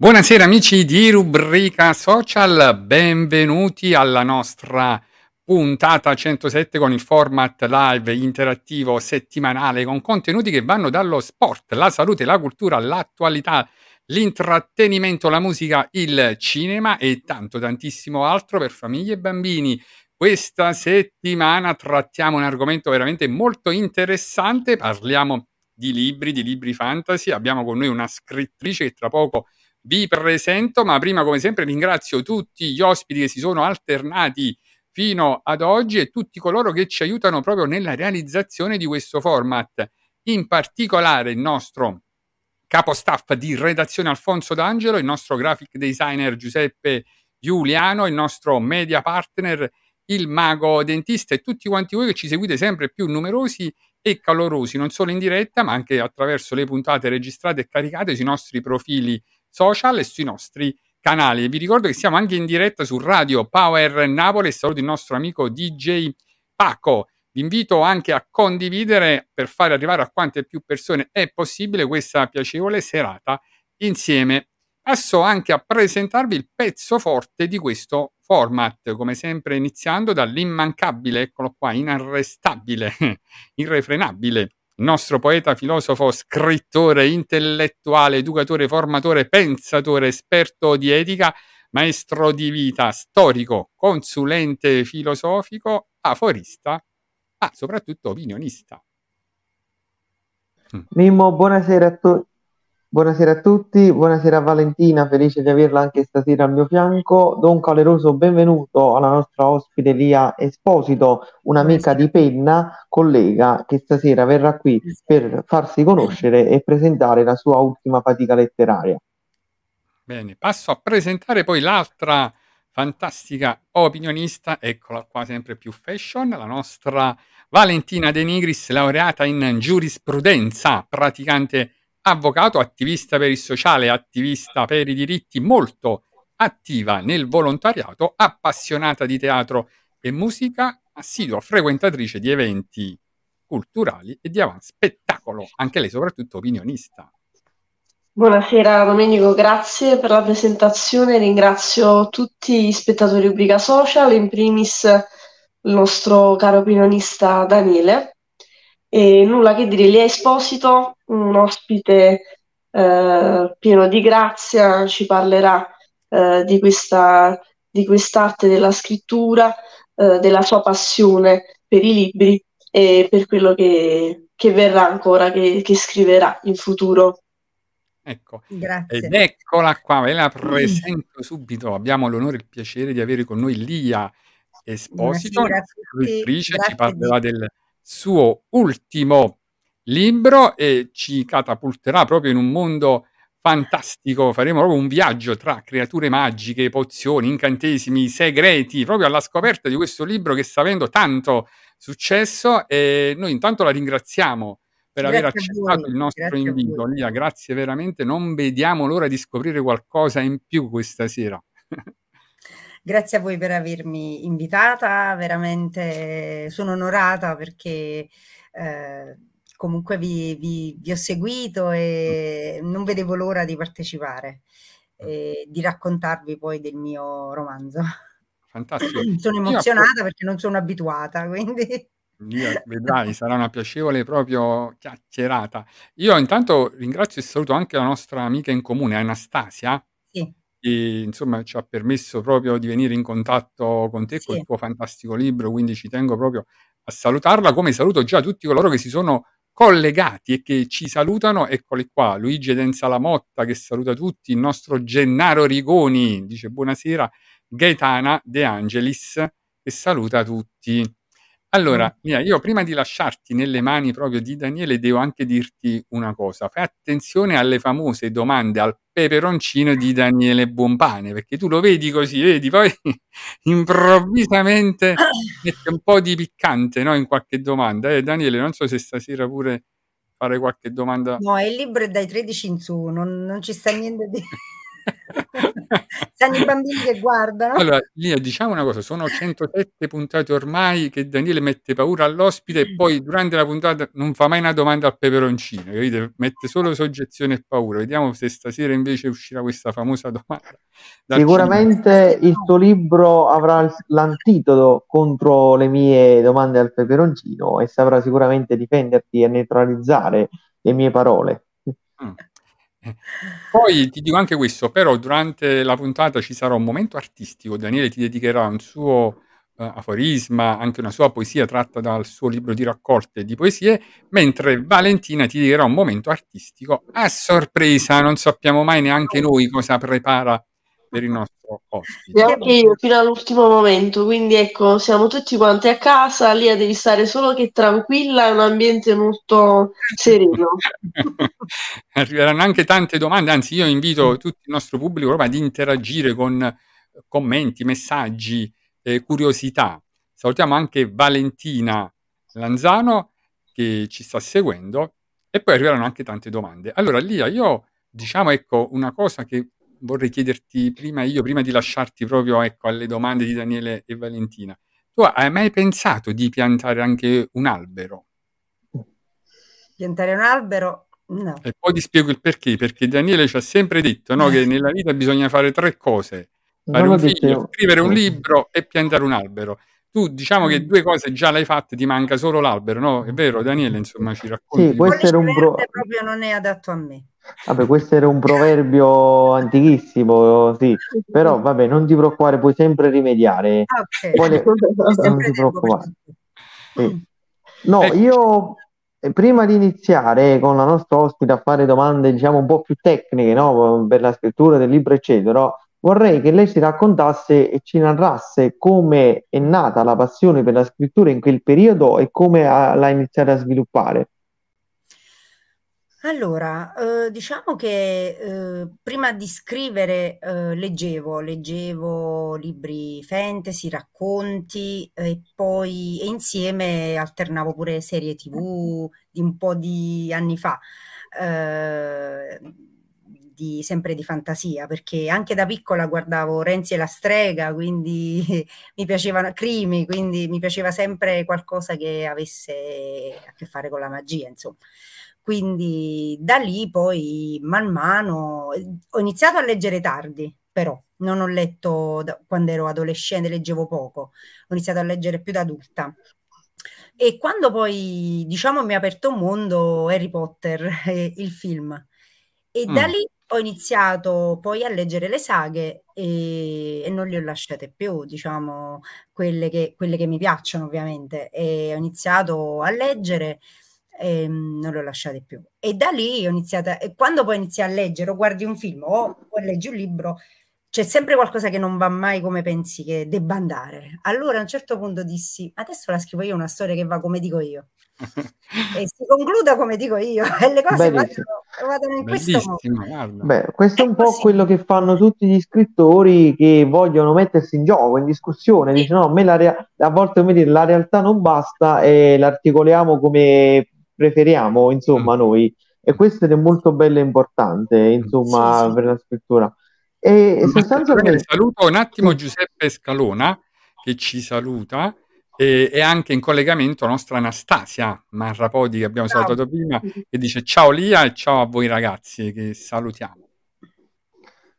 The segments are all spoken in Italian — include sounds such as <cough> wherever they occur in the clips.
Buonasera amici di Rubrica Social, benvenuti alla nostra puntata 107 con il format live interattivo settimanale con contenuti che vanno dallo sport, la salute, la cultura, l'attualità, l'intrattenimento, la musica, il cinema e tanto tantissimo altro per famiglie e bambini. Questa settimana trattiamo un argomento veramente molto interessante, parliamo di libri, di libri fantasy, abbiamo con noi una scrittrice che tra poco vi presento, ma prima come sempre ringrazio tutti gli ospiti che si sono alternati fino ad oggi e tutti coloro che ci aiutano proprio nella realizzazione di questo format. In particolare il nostro capo staff di redazione Alfonso D'Angelo, il nostro graphic designer Giuseppe Giuliano, il nostro media partner il mago dentista e tutti quanti voi che ci seguite sempre più numerosi e calorosi, non solo in diretta, ma anche attraverso le puntate registrate e caricate sui nostri profili social e sui nostri canali. Vi ricordo che siamo anche in diretta su Radio Power Napoli e saluto il nostro amico DJ Paco. Vi invito anche a condividere per fare arrivare a quante più persone è possibile questa piacevole serata insieme. Passo anche a presentarvi il pezzo forte di questo format, come sempre iniziando dall'immancabile, eccolo qua, inarrestabile, <laughs> irrefrenabile, il nostro poeta, filosofo, scrittore, intellettuale, educatore, formatore, pensatore, esperto di etica, maestro di vita, storico, consulente filosofico, aforista, ma soprattutto opinionista. Mimmo, buonasera a, tu- buonasera a tutti, buonasera a Valentina, felice di averla anche stasera al mio fianco. Do un caloroso benvenuto alla nostra ospite Lia Esposito, un'amica di penna, collega, che stasera verrà qui per farsi conoscere e presentare la sua ultima fatica letteraria. Bene, passo a presentare poi l'altra fantastica opinionista, eccola qua sempre più fashion, la nostra Valentina De Nigris, laureata in giurisprudenza, praticante avvocato, attivista per il sociale, attivista per i diritti, molto attiva nel volontariato, appassionata di teatro e musica, assidua frequentatrice di eventi culturali e di avanti spettacolo, anche lei soprattutto opinionista. Buonasera Domenico, grazie per la presentazione. Ringrazio tutti gli spettatori di Rubrica Social, in primis il nostro caro opinionista Daniele. E nulla che dire, Lia Esposito, un ospite eh, pieno di grazia, ci parlerà eh, di questa, di quest'arte della scrittura, eh, della sua passione per i libri e per quello che, che verrà ancora, che, che scriverà in futuro. Ecco, Grazie. ed eccola qua, ve la presento subito. Abbiamo l'onore e il piacere di avere con noi Lia Esposito, scrittrice, ci parlerà del suo ultimo libro e ci catapulterà proprio in un mondo fantastico. Faremo proprio un viaggio tra creature magiche, pozioni, incantesimi, segreti, proprio alla scoperta di questo libro che sta avendo tanto successo e noi intanto la ringraziamo per aver Grazie a accettato il nostro grazie invito. Lia, grazie veramente, non vediamo l'ora di scoprire qualcosa in più questa sera. <laughs> Grazie a voi per avermi invitata, veramente sono onorata perché eh, comunque vi, vi- vi ho seguito e non vedevo l'ora di partecipare e di raccontarvi poi del mio romanzo. Fantastico. <clears throat> Sono Io emozionata perché non sono abituata, quindi Lia, <laughs> vedrai, sarà una piacevole proprio chiacchierata. Io intanto ringrazio e saluto anche la nostra amica in comune, Anastasia, che insomma ci ha permesso proprio di venire in contatto con te col sì. tuo fantastico libro, quindi ci tengo proprio a salutarla, come saluto già tutti coloro che si sono collegati e che ci salutano. Eccoli qua, Luigi Denza Lamotta che saluta tutti, il nostro Gennaro Rigoni dice buonasera, Gaetana De Angelis che saluta tutti. Allora, Lia, io prima di lasciarti nelle mani proprio di Daniele devo anche dirti una cosa. Fai attenzione alle famose domande al peperoncino di Daniele Buonpane, perché tu lo vedi così, vedi, poi <laughs> improvvisamente <coughs> mette un po' di piccante, no, in qualche domanda. Eh, Daniele, non so se stasera pure fare qualche domanda. No, il libro è dai 13 in su, non, non ci sta niente di... <laughs> Stanno i bambini che guardano. Allora, Lia, diciamo una cosa, sono 107 puntate ormai che Daniele mette paura all'ospite e poi durante la puntata non fa mai una domanda al peperoncino, capite? Mette solo soggezione e paura. Vediamo se stasera invece uscirà questa famosa domanda. Sicuramente il tuo libro avrà l'antidoto contro le mie domande al peperoncino e saprà sicuramente difenderti e neutralizzare le mie parole. Mm. Poi ti dico anche questo, però durante la puntata ci sarà un momento artistico, Daniele ti dedicherà un suo eh, aforisma, anche una sua poesia tratta dal suo libro di raccolte di poesie, mentre Valentina ti dedicherà un momento artistico a sorpresa, non sappiamo mai neanche noi cosa prepara per il nostro ospite. Neanche io fino all'ultimo momento, quindi ecco, siamo tutti quanti a casa, Lia devi stare solo che tranquilla, è un ambiente molto sereno. <laughs> Arriveranno anche tante domande, anzi io invito tutto il nostro pubblico ad interagire con commenti, messaggi, eh, curiosità. Salutiamo anche Valentina Lanzano che ci sta seguendo e poi arriveranno anche tante domande. Allora Lia, io diciamo ecco una cosa che vorrei chiederti prima io, prima di lasciarti proprio ecco alle domande di Daniele e Valentina. Tu hai mai pensato di piantare anche un albero? Piantare un albero? No. E poi ti spiego il perché, perché Daniele ci ha sempre detto no, che <laughs> nella vita bisogna fare tre cose, fare Non un figlio, scrivere un libro e piantare un albero. Tu diciamo che due cose già l'hai fatte, ti manca solo l'albero, no? È vero Daniele, insomma, ci racconti Sì, questo era un verde proprio non è adatto a me. Vabbè, questo era un proverbio <laughs> antichissimo, sì, però vabbè, non ti preoccupare, puoi sempre rimediare. Ah, ok. Poi C'è <laughs> <laughs> non sempre ti preoccupare. Sì. No, Ecco. io eh, prima di iniziare con la nostra ospite a fare domande, diciamo, un po' più tecniche, no, per la scrittura del libro, eccetera, vorrei che lei ci raccontasse e ci narrasse come è nata la passione per la scrittura in quel periodo e come ha- l'ha iniziata a sviluppare. Allora, eh, diciamo che eh, prima di scrivere eh, leggevo, leggevo libri fantasy, racconti e poi e insieme alternavo pure serie TV di un po' di anni fa, eh, di- sempre di fantasia, perché anche da piccola guardavo Renzi e la strega, quindi <laughs> mi piacevano crimi, quindi mi piaceva sempre qualcosa che avesse a che fare con la magia, insomma. Quindi da lì poi man mano ho iniziato a leggere tardi, però non ho letto da- quando ero adolescente, leggevo poco, ho iniziato a leggere più da adulta. E quando poi, diciamo, mi ha aperto un mondo Harry Potter, <laughs> eh, il film, e da Mm. lì ho iniziato poi a leggere le saghe e, e non le ho lasciate più, diciamo, quelle che, quelle che mi piacciono ovviamente. E ho iniziato a leggere e mm, non le ho lasciate più. E da lì ho iniziato, e quando poi inizi a leggere o guardi un film o, o leggi un libro, c'è sempre qualcosa che non va mai come pensi che debba andare. Allora a un certo punto dissi, adesso la scrivo io una storia che va come dico io. <laughs> e si concluda come dico io <laughs> e le cose Benissimo. vadano, vadano in questo modo. Bellissimo, guarda. Beh, questo è un È po' quello che fanno tutti gli scrittori che vogliono mettersi in gioco, in discussione, Sì. dicono no, a me la rea- a volte come dire, la realtà non basta e l'articoliamo come preferiamo, insomma, Mm. noi. E questo è molto bello e importante, insomma, Sì, sì. per la scrittura. E Ma sostanzialmente, saluto un attimo Giuseppe Scalona che ci saluta e, e anche in collegamento la nostra Anastasia Marrapodi che abbiamo Ciao. salutato prima che dice ciao Lia e ciao a voi ragazzi che salutiamo.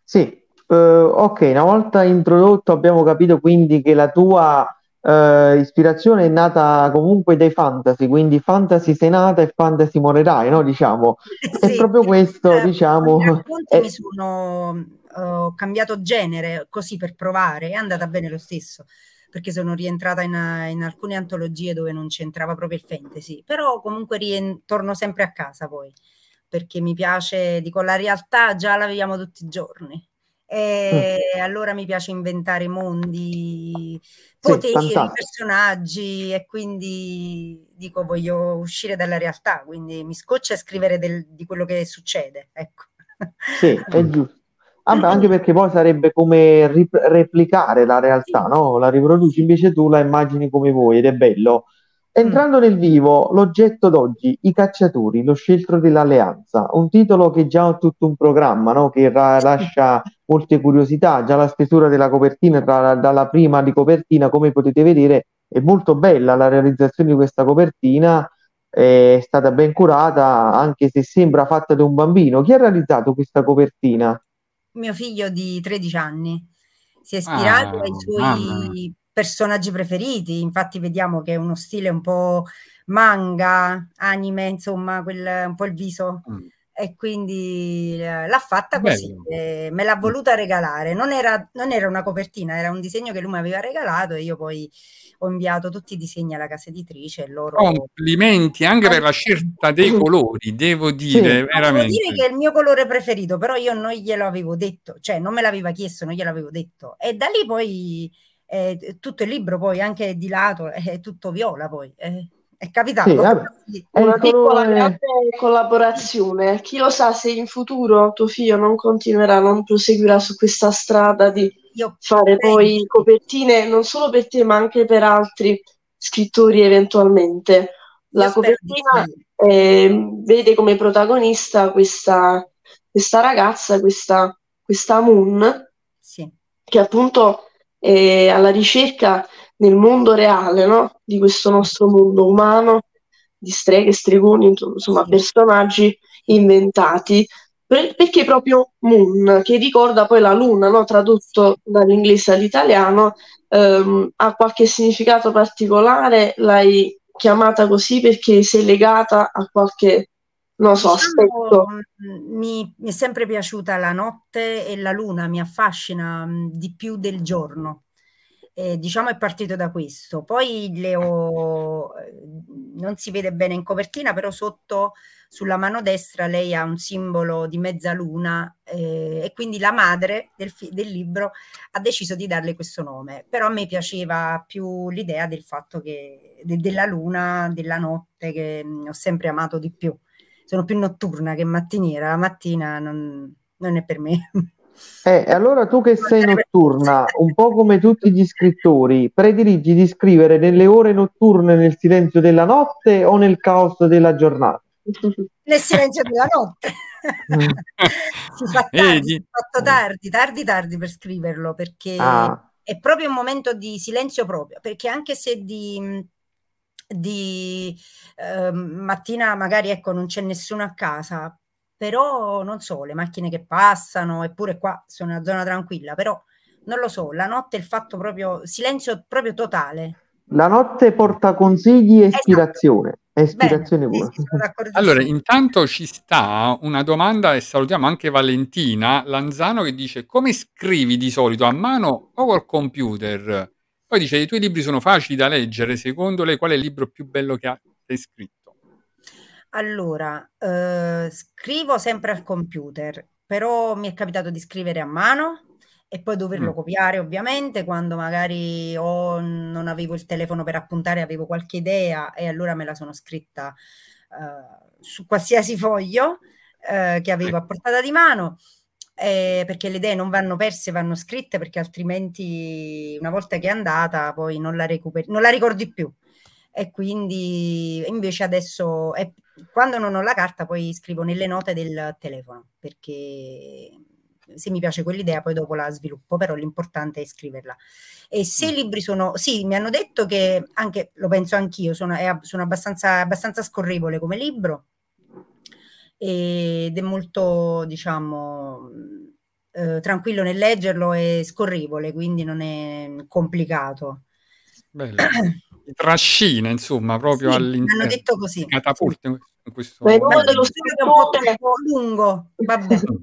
Sì, eh, ok, una volta introdotto abbiamo capito quindi che la tua eh, ispirazione è nata comunque dai fantasy, quindi fantasy sei nata e fantasy morirai, no? Diciamo. E Sì, proprio questo, eh, diciamo, con i racconti è- mi sono ho cambiato genere così per provare, è andata bene lo stesso, perché sono rientrata in, in alcune antologie dove non c'entrava proprio il fantasy, però comunque rien- torno sempre a casa poi, perché mi piace, dico, la realtà già la viviamo tutti i giorni. E allora mi piace inventare mondi, Sì, poteri, fantastico. personaggi e quindi dico voglio uscire dalla realtà, quindi mi scoccia scrivere del- di quello che succede, ecco. Sì, è <laughs> giusto. Vabbè, anche <clears throat> perché poi sarebbe come rip- replicare la realtà, no? La riproduci, invece tu la immagini come vuoi ed è bello. Entrando nel vivo, l'oggetto d'oggi, I cacciatori, lo sceltro dell'alleanza, un titolo che già ha tutto un programma, no? Che ra- lascia molte curiosità, già la stesura della copertina, tra- dalla prima di copertina, come potete vedere, è molto bella la realizzazione di questa copertina, è stata ben curata, anche se sembra fatta da un bambino. Chi ha realizzato questa copertina? Mio figlio di 13 anni si è ispirato Ah, ai suoi personaggi preferiti, infatti vediamo che è uno stile un po' manga, anime, insomma, quel, un po' il viso. Mm. E quindi eh, l'ha fatta così, me l'ha voluta regalare. Non era, non era una copertina, era un disegno che lui mi aveva regalato e io poi ho inviato tutti i disegni alla casa editrice e loro... Complimenti anche per la scelta dei colori, devo dire, Sì. No, devo veramente. dire che è il mio colore preferito, però io non glielo avevo detto, cioè non me l'aveva chiesto, non glielo avevo detto. E da lì poi eh, tutto il libro, poi anche di lato, è tutto viola poi. eh, è capitato. Sì. È Una piccola grande collaborazione. Chi lo sa se in futuro tuo figlio non continuerà, non proseguirà su questa strada di Io fare poi copertine non solo per te, ma anche per altri scrittori eventualmente. La io copertina eh, vede come protagonista questa, questa ragazza, questa, questa Moon, Sì. che appunto è alla ricerca nel mondo reale, no? Di questo nostro mondo umano, di streghe, stregoni, insomma, insomma, Sì. personaggi inventati. Per- perché proprio Moon, che ricorda poi la luna, no? Tradotto dall'inglese all'italiano, ehm, ha qualche significato particolare? L'hai chiamata così perché sei legata a qualche, non so, Diciamo, aspetto? mh, mi, mi è sempre piaciuta la notte e la luna, mi affascina mh, di più del giorno. E, diciamo è partito da questo. Poi le ho, eh, non si vede bene in copertina, però sotto sulla mano destra lei ha un simbolo di mezzaluna eh, e quindi la madre del, fi- del libro ha deciso di darle questo nome. Però a me piaceva più l'idea del fatto che de- della luna, della notte, che mh, ho sempre amato di più sono più notturna che mattiniera, la mattina non, non è per me. <laughs> Eh, allora tu che sei notturna, un po' come tutti gli scrittori, prediligi di scrivere nelle ore notturne nel silenzio della notte o nel caos della giornata? Nel silenzio della notte. <laughs> Si fa tardi, è fatto tardi, tardi, tardi per scriverlo, perché Ah, è proprio un momento di silenzio proprio, perché anche se di, di eh, mattina magari ecco non c'è nessuno a casa, però non so, le macchine che passano, eppure qua sono una zona tranquilla, però non lo so, la notte è il fatto proprio, silenzio proprio totale. la notte porta consigli e ispirazione, e ispirazione Bene. Allora, intanto ci sta una domanda e salutiamo anche Valentina Lanzano che dice come scrivi di solito a mano o col computer? Poi dice i tuoi libri sono facili da leggere, secondo lei qual è il libro più bello che ha- hai scritto? Allora, eh, scrivo sempre al computer, però mi è capitato di scrivere a mano e poi doverlo Mm. copiare, ovviamente, quando magari o non avevo il telefono per appuntare, avevo qualche idea e allora me la sono scritta eh, su qualsiasi foglio eh, che avevo a portata di mano. eh, perché le idee non vanno perse, vanno scritte, perché altrimenti una volta che è andata poi non la recuperi, non la ricordi più. E quindi invece adesso, è- quando non ho la carta, poi scrivo nelle note del telefono, perché se mi piace quell'idea poi dopo la sviluppo, però l'importante è scriverla. E se i libri sono, sì, mi hanno detto che anche, lo penso anch'io, sono, è, sono abbastanza, abbastanza scorrevole come libro ed è molto, diciamo, eh, tranquillo nel leggerlo e scorrevole, quindi non è complicato. Bello. <clears throat> Trascina, insomma, proprio Sì, mi hanno all'interno. detto così. Catapulta in in questo dello è un po' lungo, vabbè. <laughs>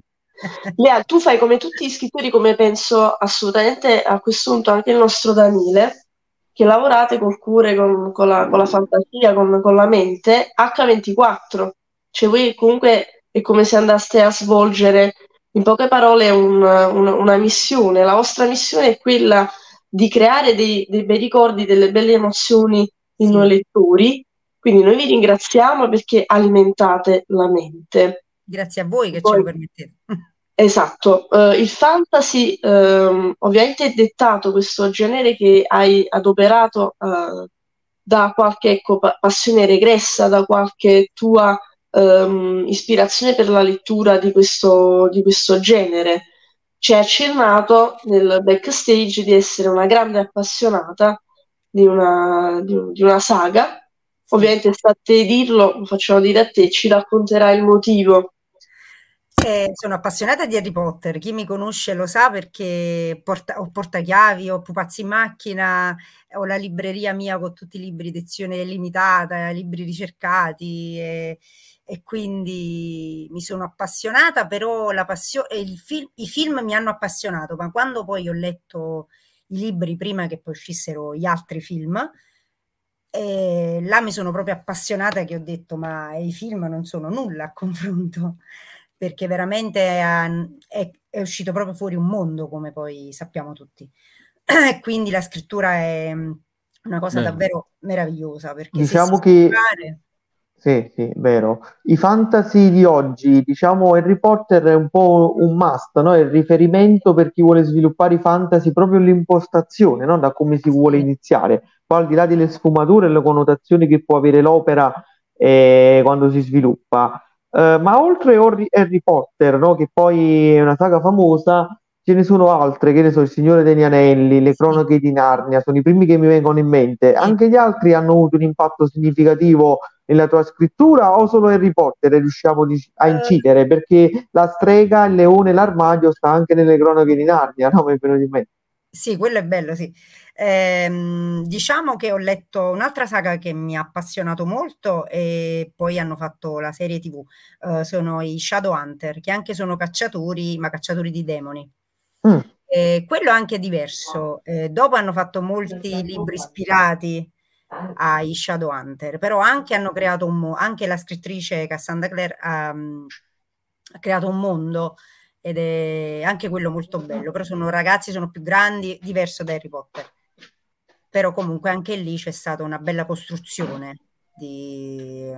Lea, tu fai come tutti gli scrittori, come penso assolutamente a questo punto anche il nostro Danile, che lavorate col cuore, con, con la, con la fantasia, con, con la mente, H24. Cioè voi comunque è come se andaste a svolgere, in poche parole, un- un- una missione. La vostra missione è quella di creare dei, dei bei ricordi, delle belle emozioni in noi lettori. Quindi noi vi ringraziamo perché alimentate la mente. Grazie a voi che ce Poi- lo permettete. Esatto, eh, il fantasy ehm, ovviamente è dettato questo genere che hai adoperato eh, da qualche ecco, pa- passione regressa, da qualche tua ehm, ispirazione per la lettura di questo, di questo genere. Ci hai accennato nel backstage di essere una grande appassionata di una, di di una saga. Ovviamente sta a te dirlo, lo facciamo dire a te, ci racconterai il motivo. Eh, sono appassionata di Harry Potter, chi mi conosce lo sa perché porta- ho portachiavi, ho pupazzi in macchina, ho la libreria mia con tutti i libri edizione limitata, libri ricercati e, e quindi mi sono appassionata, però passio- il fil- i film mi hanno appassionato, ma quando poi ho letto i libri prima che poi uscissero gli altri film, eh, là mi sono proprio appassionata che ho detto ma i film non sono nulla a confronto perché veramente è, è- è uscito proprio fuori un mondo, come poi sappiamo tutti. <clears throat> E quindi la scrittura è una cosa Bello. davvero meravigliosa, perché Diciamo che- fare- Sì, sì, vero. I fantasy di oggi, diciamo, Harry Potter è un po' un must, no? È il riferimento per chi vuole sviluppare i fantasy, proprio l'impostazione, no? Da come si vuole iniziare. Poi al di là delle sfumature e le connotazioni che può avere l'opera eh, quando si sviluppa. Eh, ma oltre Harry, Potter, no? Che poi è una saga famosa, ce ne sono altre, che ne so, Il Signore degli Anelli, Le. Cronache di Narnia, sono i primi che mi vengono in mente. Anche gli altri hanno avuto un impatto significativo nella tua scrittura o solo Harry Potter riusciamo a Eh. incidere? Perché la strega, il leone, l'armadio sta anche nelle cronache di Narnia, no? Mi è venuto in mente. Sì, quello è bello, sì. Ehm, diciamo che ho letto un'altra saga che mi ha appassionato molto e poi hanno fatto la serie TV, eh, sono i Shadowhunter, che anche sono cacciatori, ma cacciatori di demoni. Mm. Eh, quello anche è diverso. Eh, dopo hanno fatto molti libri ispirati ai Shadowhunter, però anche hanno creato un mo- anche la scrittrice Cassandra Clare ha, mm, ha creato un mondo ed è anche quello molto bello, però sono ragazzi, sono più grandi, diverso da Harry Potter. Però comunque anche lì c'è stata una bella costruzione di,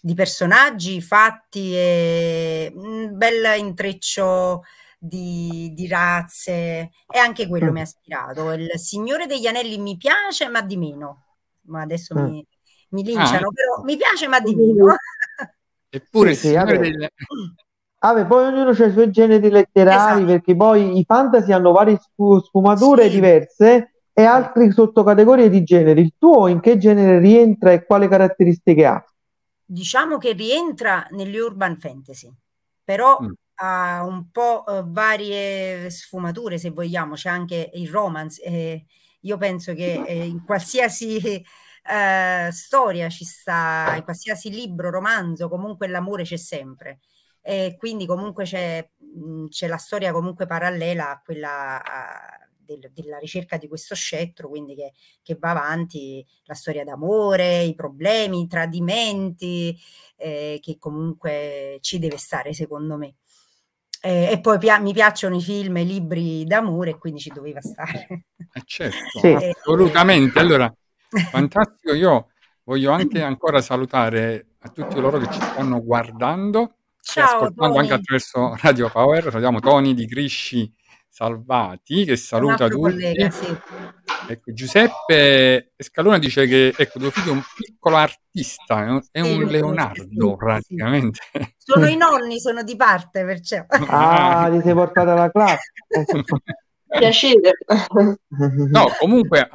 di personaggi, fatti e un bel intreccio di, di razze e anche quello Mm. mi ha ispirato. Il Signore degli Anelli mi piace, ma di meno. Ma adesso Mm. mi, mi linciano, Ah. però mi piace, ma di meno. Eppure Sì, sì, il Signore vabbè. delle- Beh, poi ognuno ha i suoi generi letterari, Esatto. perché poi i fantasy hanno varie sfu- sfumature Sì. diverse e altre sottocategorie di generi. Il tuo in che genere rientra e quali caratteristiche ha? Diciamo che rientra negli urban fantasy, però Mm. ha un po' eh, varie sfumature, se vogliamo, c'è anche il romance. eh, io penso che eh, in qualsiasi <laughs> eh, storia ci sta, in qualsiasi libro, romanzo, comunque l'amore c'è sempre. E quindi comunque c'è, mh, c'è la storia comunque parallela a quella a- del- della ricerca di questo scettro, quindi che, che va avanti la storia d'amore, i problemi, i tradimenti, eh, che comunque ci deve stare secondo me. Eh, e poi pia- mi piacciono i film e i libri d'amore quindi ci doveva stare. Eh, certo, Sì. assolutamente. Allora, <laughs> fantastico. Io voglio anche ancora salutare a tutti coloro che ci stanno guardando Ciao ascoltando anche Tony, attraverso Radio Power. Salutiamo Tony di Grisci Salvati che saluta tutti. collega, sì. Ecco, Giuseppe Scalona dice che ecco, tuo figlio è un piccolo artista, è un, è Sì, Leonardo sì, sì. praticamente. Sono i nonni, sono di parte, perciò. <laughs> Ah, ti sei portata alla classe. <laughs> Piacere. No, comunque,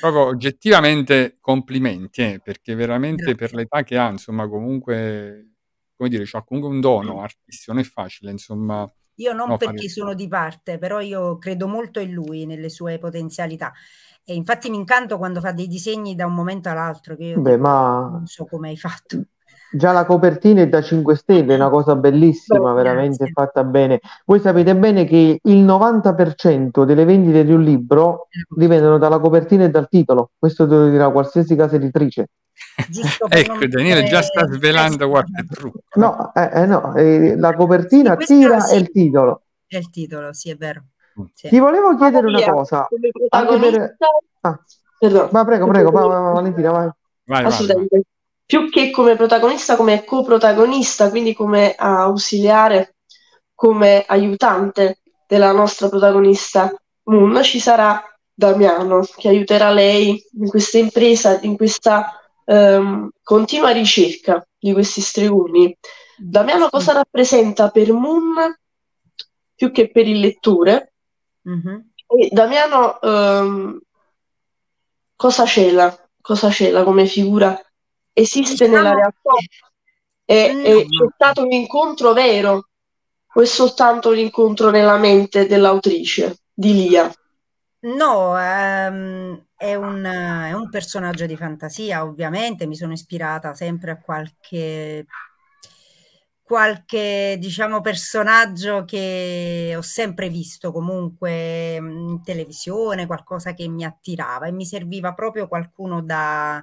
proprio oggettivamente complimenti, eh, perché veramente per l'età che ha, insomma, comunque, come dire, c'ha comunque un dono artistico, non è facile, insomma, Io non no, perché fare... sono di parte, però io credo molto in lui, nelle sue potenzialità. E infatti mi incanto quando fa dei disegni da un momento all'altro, che io Beh, ma non so come hai fatto. già la copertina è da 5 stelle, è una cosa bellissima, veramente Grazie. fatta bene. Voi sapete bene che il 90% delle vendite di un libro dipendono dalla copertina e dal titolo. Questo te lo dirà qualsiasi casa editrice. <laughs> Ecco, Daniele già sta svelando qualche trucco, no? No, eh, eh, no, eh, la copertina tira e sì, il titolo. è il titolo, sì, è vero. Mm. Sì. Ti volevo chiedere una cosa, come anche per... protagonista, Ah, ma prego, prego, va- va- Valentina, vai. Vai, vai, vai. Più che come protagonista, come coprotagonista, quindi come ausiliare, come aiutante della nostra protagonista Moon, ci sarà Damiano che aiuterà lei in questa impresa, in questa ehm, continua ricerca di questi stregoni. Damiano cosa rappresenta per Moon più che per il lettore? Mhm. E Damiano ehm, cosa cela? Cosa cela come figura? Esiste nella Diciamo realtà? che È, no, è- stato un incontro vero o è soltanto un incontro nella mente dell'autrice, di Lia? No, ehm, è un, è un personaggio di fantasia, ovviamente. Mi sono ispirata sempre a qualche, qualche, diciamo, personaggio che ho sempre visto comunque mm, in televisione, qualcosa che mi attirava e mi serviva proprio qualcuno da,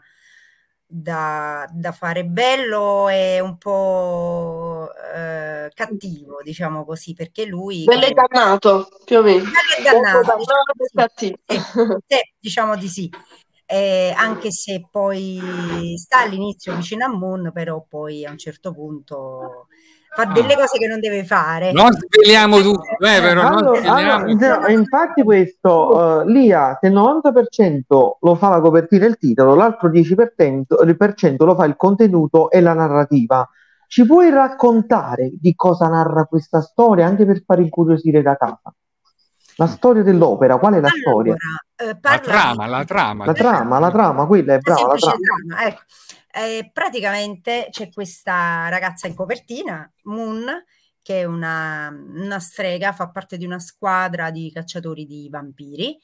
da, da fare bello e un po' eh, cattivo, diciamo così, perché lui Bello e dannato, più o meno. Bello e dannato, diciamo sì. cattivo. Sì, sì, diciamo di sì. Eh, anche se poi sta all'inizio vicino a Moon, però poi a un certo punto fa delle Ah. cose che non deve fare. Non sveliamo tutto, eh, però non Allora, sveliamo allora, infatti questo, eh, Lia, se il 90% lo fa la copertina e il titolo, l'altro 10% per cento lo fa il contenuto e la narrativa. Ci puoi raccontare di cosa narra questa storia, anche per far incuriosire da casa? La storia dell'opera, qual è la storia? Allora, eh, la trama, la trama. La trama, la trama, quella è brava, la trama. trama, ecco. Eh, praticamente c'è questa ragazza in copertina, Moon, che è una, una strega, fa parte di una squadra di cacciatori di vampiri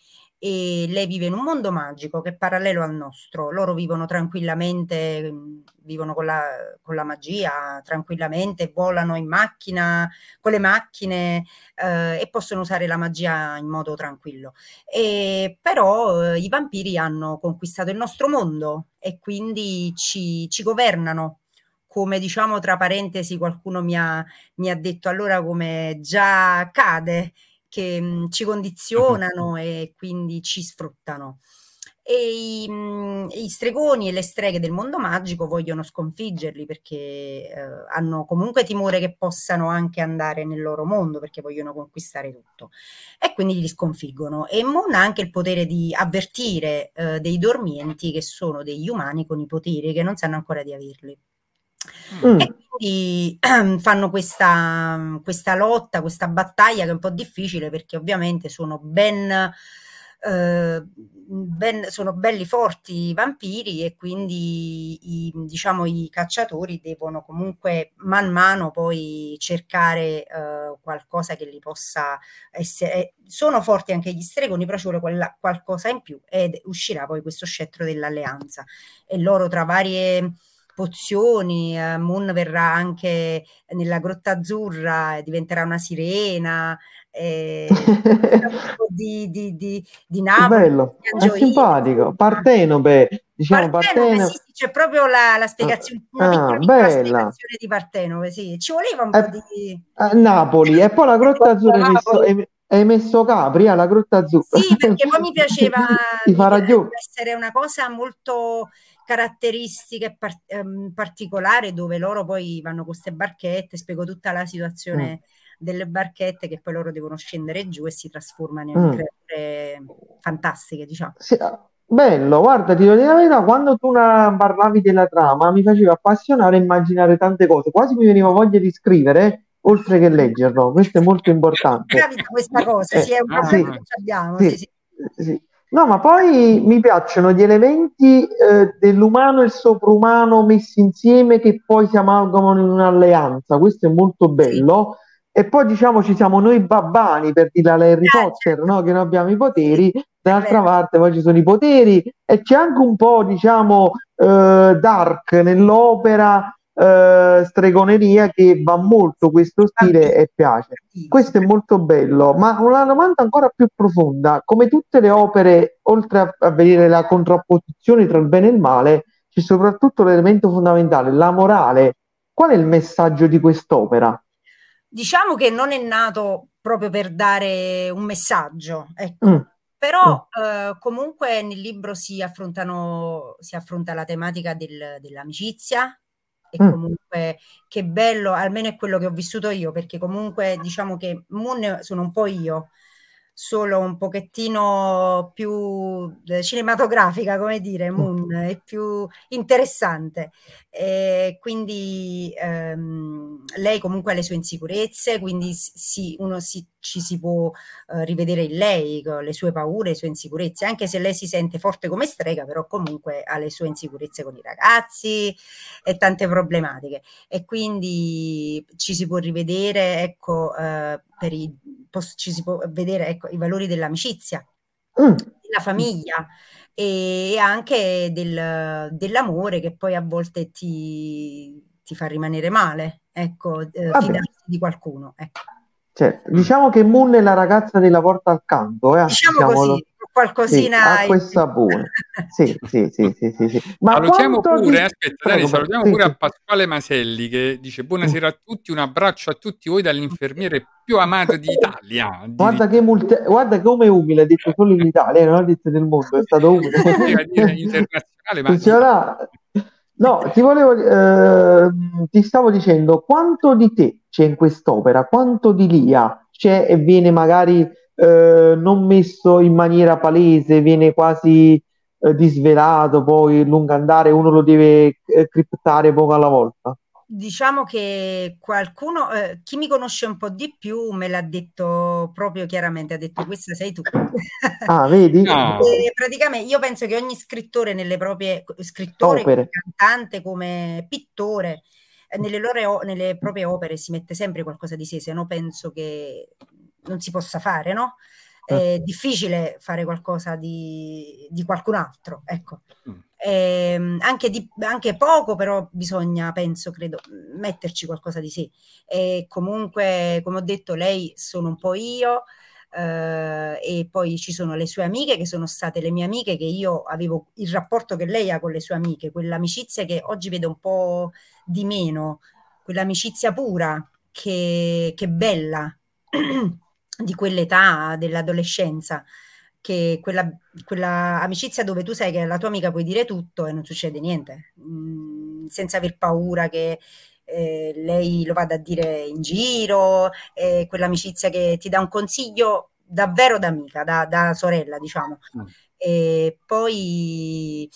e lei vive in un mondo magico che è parallelo al nostro. Loro vivono tranquillamente, mh, vivono con la, con la magia tranquillamente, volano in macchina, con le macchine eh, e possono usare la magia in modo tranquillo. E però eh, i vampiri hanno conquistato il nostro mondo e quindi ci, ci governano. Come diciamo tra parentesi, qualcuno mi ha, mi ha detto allora come già accade che mh, ci condizionano e quindi ci sfruttano. E i, mh, i stregoni e le streghe del mondo magico vogliono sconfiggerli perché eh, hanno comunque timore che possano anche andare nel loro mondo perché vogliono conquistare tutto e quindi li sconfiggono. E Moon ha anche il potere di avvertire eh, dei dormienti che sono degli umani con i poteri che non sanno ancora di averli. Mm. E quindi <clears throat> fanno questa, questa lotta, questa battaglia che è un po' difficile perché ovviamente sono ben, eh, ben- sono belli forti i vampiri e quindi i, diciamo, i cacciatori devono comunque man mano poi cercare eh, qualcosa che li possa essere. Sono forti anche gli stregoni, però ci vuole quella- qualcosa in più ed uscirà poi questo scettro dell'alleanza e loro tra varie pozioni, eh, Moon verrà anche nella Grotta Azzurra, e diventerà una sirena, eh, <laughs> po' di, di, di, di Napoli, Bello, di è simpatico. Partenope, diciamo Partenope, Partenope. sì, sì, c'è proprio la, la spiegazione, Ah, bella. spiegazione di Partenope, sì. Ci voleva un po' Eh, di... a Napoli e poi la Grotta Azzurra hai messo, hai, messo Capri alla Grotta Azzurra. Sì, perché poi mi <laughs> piaceva, essere una cosa molto caratteristica e par- ehm, particolare dove loro poi vanno con queste barchette, spiego tutta la Mm. situazione delle barchette che poi loro devono scendere giù e si trasformano in Mm. creature fantastiche, diciamo. Sì, bello, guarda, ti dire la verità, quando tu parlavi della trama mi faceva appassionare e immaginare tante cose, quasi mi veniva voglia di scrivere oltre che leggerlo, questo è molto importante. Capita questa cosa, Eh, sì, è un ah, problema sì, che abbiamo, sì. sì. No, ma poi mi piacciono gli elementi eh, dell'umano e il sovrumano messi insieme che poi si amalgamano in un'alleanza, questo è molto bello. E poi diciamo ci siamo noi babbani per dire alla Harry Potter, no? Che non abbiamo i poteri, dall'altra parte poi ci sono i poteri. E c'è anche un po', diciamo, eh, dark nell'opera, eh, stregoneria che va molto questo stile e piace. Questo è molto bello, ma una domanda ancora più profonda, come tutte le opere, oltre a, a vedere la contrapposizione tra il bene e il male, c'è soprattutto l'elemento fondamentale, la morale. Qual è il messaggio di quest'opera? Diciamo che non è nato proprio per dare un messaggio, ecco. Mm. Però eh, comunque nel libro si affrontano, si affronta la tematica del- dell'amicizia e Mm. comunque che bello, almeno è quello che ho vissuto io, perché comunque diciamo che Moon sono un po' io, solo un pochettino più eh, cinematografica, come dire, Moon, è più interessante. E quindi ehm, lei comunque ha le sue insicurezze, quindi si- si- uno si- ci si può eh, rivedere in lei, con le sue paure, le sue insicurezze, anche se lei si sente forte come strega, però comunque ha le sue insicurezze con i ragazzi e tante problematiche. E quindi ci si può rivedere, ecco, eh, per i, ci si può vedere, ecco, i valori dell'amicizia, Mm. della famiglia e anche del- dell'amore che poi a volte ti, ti fa rimanere male, ecco, eh, fidarsi di qualcuno. ecco. Certo. Diciamo che Moon è la ragazza della porta accanto, eh? Diciamo Diciamolo- così, qualcosina Sì, quel più. sapore. Sì, sì, sì, sì, sì, sì. Ma salutiamo pure, di- aspetta, Prego, Dani, salutiamo sì, pure sì. a Pasquale Maselli che dice buonasera a tutti, un abbraccio a tutti voi dall'infermiere più amato d'Italia. Guarda che, multe- guarda come è umile, ha detto solo in Italia, non ha detto del mondo, è stato umile. <laughs> Internazionale, ma No, ti volevo, ehm, ti stavo dicendo quanto di te c'è in quest'opera, quanto di Lia c'è e viene magari eh, non messo in maniera palese, viene quasi eh, disvelato, poi lungo andare uno lo deve eh, criptare poco alla volta. Diciamo che qualcuno, eh, chi mi conosce un po' di più me l'ha detto proprio chiaramente, ha detto questa sei tu. Ah, vedi? <laughs> No. E praticamente io penso che ogni scrittore nelle proprie scrittore, Opere. come cantante, come pittore, eh, nelle, loro, nelle proprie opere si mette sempre qualcosa di sé, se no penso che non si possa fare, no? È difficile fare qualcosa di, di qualcun altro, ecco. Mm. Ehm, anche, di- anche poco, però bisogna, penso, credo, metterci qualcosa di sé. E comunque, come ho detto, lei sono un po' io, eh, e poi ci sono le sue amiche che sono state le mie amiche, che io avevo il rapporto che lei ha con le sue amiche, quell'amicizia che oggi vedo un po' di meno, quell'amicizia pura che, che bella <clears throat> di quell'età, dell'adolescenza, che quella, quella amicizia dove tu sai che alla tua amica puoi dire tutto e non succede niente, mm, senza aver paura che eh, lei lo vada a dire in giro, eh, quell'amicizia che ti dà un consiglio davvero d'amica, da, da sorella, diciamo. Mm. E poi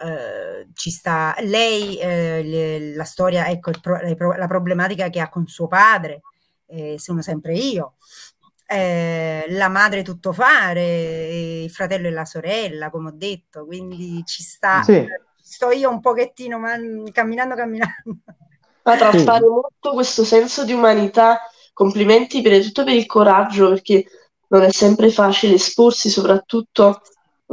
eh, ci sta lei, eh, le- la storia, ecco, pro- la problematica che ha con suo padre, eh, sono sempre io. Eh, la madre tuttofare, eh, il fratello e la sorella, come ho detto, quindi ci sta, Sì. sto io un pochettino, ma camminando, camminando. Ma Sì. traspare molto questo senso di umanità. Complimenti per tutto per il coraggio, perché non è sempre facile esporsi, soprattutto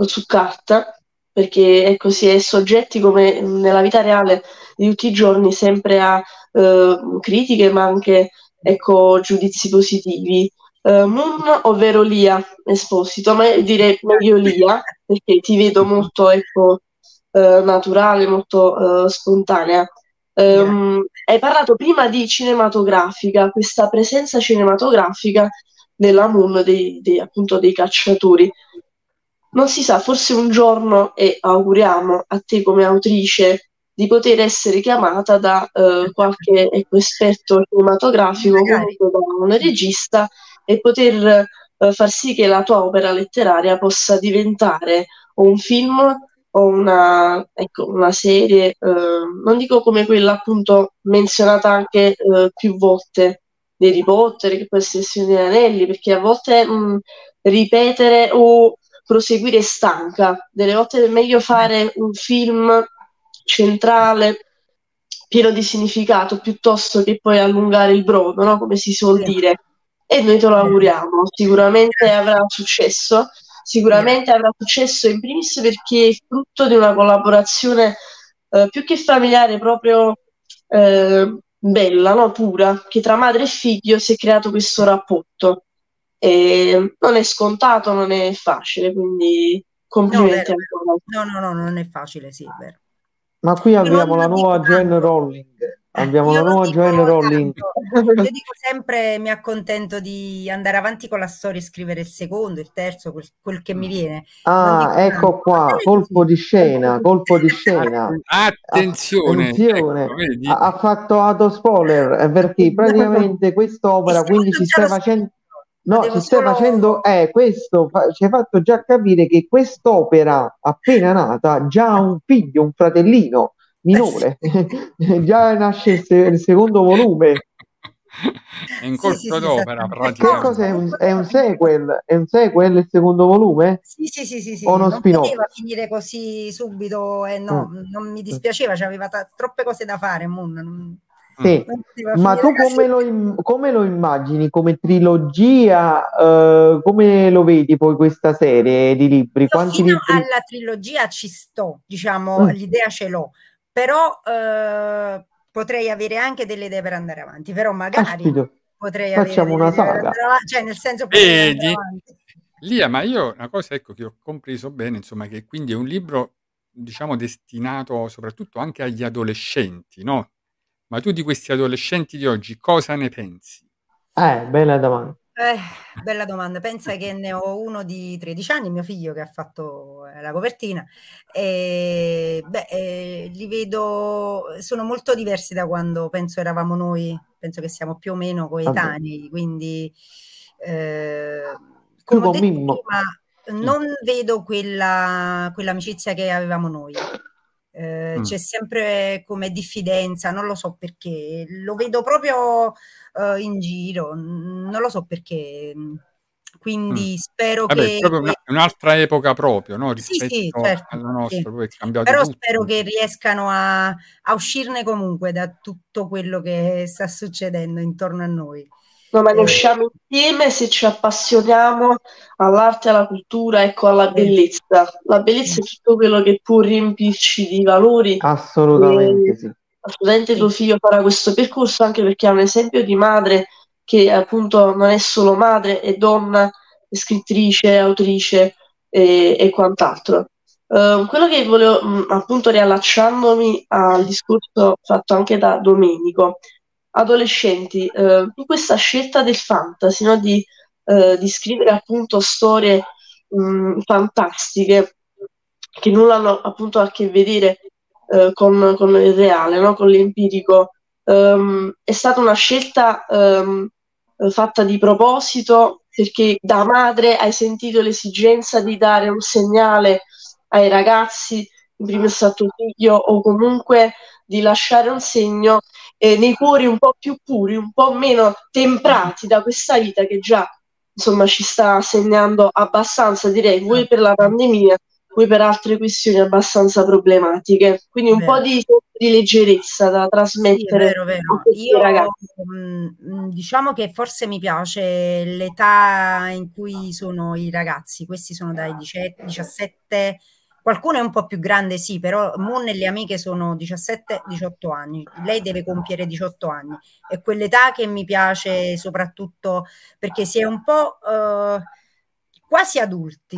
su carta, perché ecco, si è soggetti come nella vita reale di tutti i giorni sempre ha eh, critiche ma anche ecco, giudizi positivi. Eh, Moon, ovvero Lia Esposito, ma direi meglio Lia perché ti vedo molto ecco, eh, naturale, molto eh, spontanea. Ehm, hai parlato prima di cinematografica, questa presenza cinematografica della Moon, dei, dei- appunto dei cacciatori. Non si sa, forse un giorno, e auguriamo a te come autrice, di poter essere chiamata da eh, qualche ecco, esperto cinematografico, comunque da un regista, e poter eh, far sì che la tua opera letteraria possa diventare un film o una, ecco, una serie, eh, non dico come quella appunto menzionata anche eh, più volte di Harry Potter, che può essere Signore degli Anelli, perché a volte mh, ripetere o proseguire stanca, delle volte è meglio fare un film centrale, pieno di significato, piuttosto che poi allungare il brodo, no? Come si suol Sì. dire. E noi te lo auguriamo, sicuramente avrà successo, sicuramente avrà successo in primis perché è frutto di una collaborazione eh, più che familiare, proprio eh, bella, no? Pura, che tra madre e figlio si è creato questo rapporto. E non è scontato, non è facile, quindi complimenti vero, ancora. No, no, no, non è facile, sì, è vero. Ma qui abbiamo la nuova. Joanne Rowling. Abbiamo non nuova Joanne Rowling. Io <laughs> dico sempre mi accontento di andare avanti con la storia e scrivere il secondo, il terzo, quel, quel che mi viene. Ah, dico ecco qua, colpo di scena, colpo di scena. Attenzione, Attenzione, ecco, ha, ha fatto auto spoiler eh, perché <laughs> praticamente quest'opera quindi stai l'ho facendo no ci stai solo- facendo eh questo fa- ci hai fatto già capire che quest'opera appena nata già ha un figlio un fratellino minore <laughs> già nasce il, se- il secondo volume È in Sì, corso sì, sì, d'opera esattamente. che No, cosa è un, è un sequel è un sequel il secondo volume Sì, sì, sì, sì, sì. o uno Non spin-off poteva finire così subito e no, Mm. non mi dispiaceva, c'aveva ta- troppe cose da fare, Moon. Non, sì Ma tu come lo, im- come lo immagini? Come trilogia? eh, come lo vedi poi questa serie di libri? Io Quanti fino libri? alla trilogia ci sto, diciamo, Mm. l'idea ce l'ho, però eh, potrei avere anche delle idee per andare avanti, però magari Caspito, potrei avere facciamo una saga. cioè nel senso Vedi? Lia, ma io una cosa ecco che ho compreso bene, insomma, che quindi è un libro, diciamo, destinato soprattutto anche agli adolescenti, no? Ma tu di questi adolescenti di oggi cosa ne pensi? Eh, bella domanda. Eh, bella domanda. Pensa che ne ho uno di 13 anni, mio figlio, che ha fatto eh, la copertina. E, beh, eh, li vedo, sono molto diversi da quando penso eravamo noi, penso che siamo più o meno coetanei, quindi eh, come ho detto prima, non vedo quella, quell'amicizia che avevamo noi. Eh, Mm. c'è sempre come diffidenza, non lo so perché, lo vedo proprio eh, in giro, non lo so perché. Quindi spero Vabbè, è che, proprio una- un'altra epoca proprio, no? sì, sì, Rispetto certo, alla nostra, sì. Però tutto. spero che riescano a, a uscirne comunque da tutto quello che sta succedendo intorno a noi. No, ma ne Eh, usciamo insieme se ci appassioniamo all'arte, alla cultura, ecco, alla bellezza. La bellezza è tutto quello che può riempirci di valori Assolutamente e sì. assolutamente tuo figlio farà questo percorso anche perché ha un esempio di madre che appunto non è solo madre, è donna, è scrittrice, autrice e, e quant'altro. Eh, quello che volevo, mh, appunto riallacciandomi al discorso fatto anche da Domenico, adolescenti, eh, in questa scelta del fantasy, no, di, eh, di scrivere appunto storie mh, fantastiche che nulla hanno appunto a che vedere eh, con, con il reale, no, con l'empirico, ehm, è stata una scelta eh, fatta di proposito perché da madre hai sentito l'esigenza di dare un segnale ai ragazzi, in primis a tuo figlio, o comunque di lasciare un segno eh, nei cuori un po' più puri, un po' meno temprati da questa vita che già insomma ci sta segnando abbastanza, direi, vuoi per la pandemia, vuoi per altre questioni abbastanza problematiche. Quindi un Vero. po' di, di leggerezza da Sì, trasmettere vero, a vero. questi Io ragazzi. mm, mm, diciamo che forse mi piace l'età in cui sono i ragazzi, questi sono dai 17, Qualcuno è un po' più grande, sì, però Moon e le amiche sono 17-18 anni. Lei deve compiere 18 anni. È quell'età che mi piace soprattutto perché si è un po' eh, quasi adulti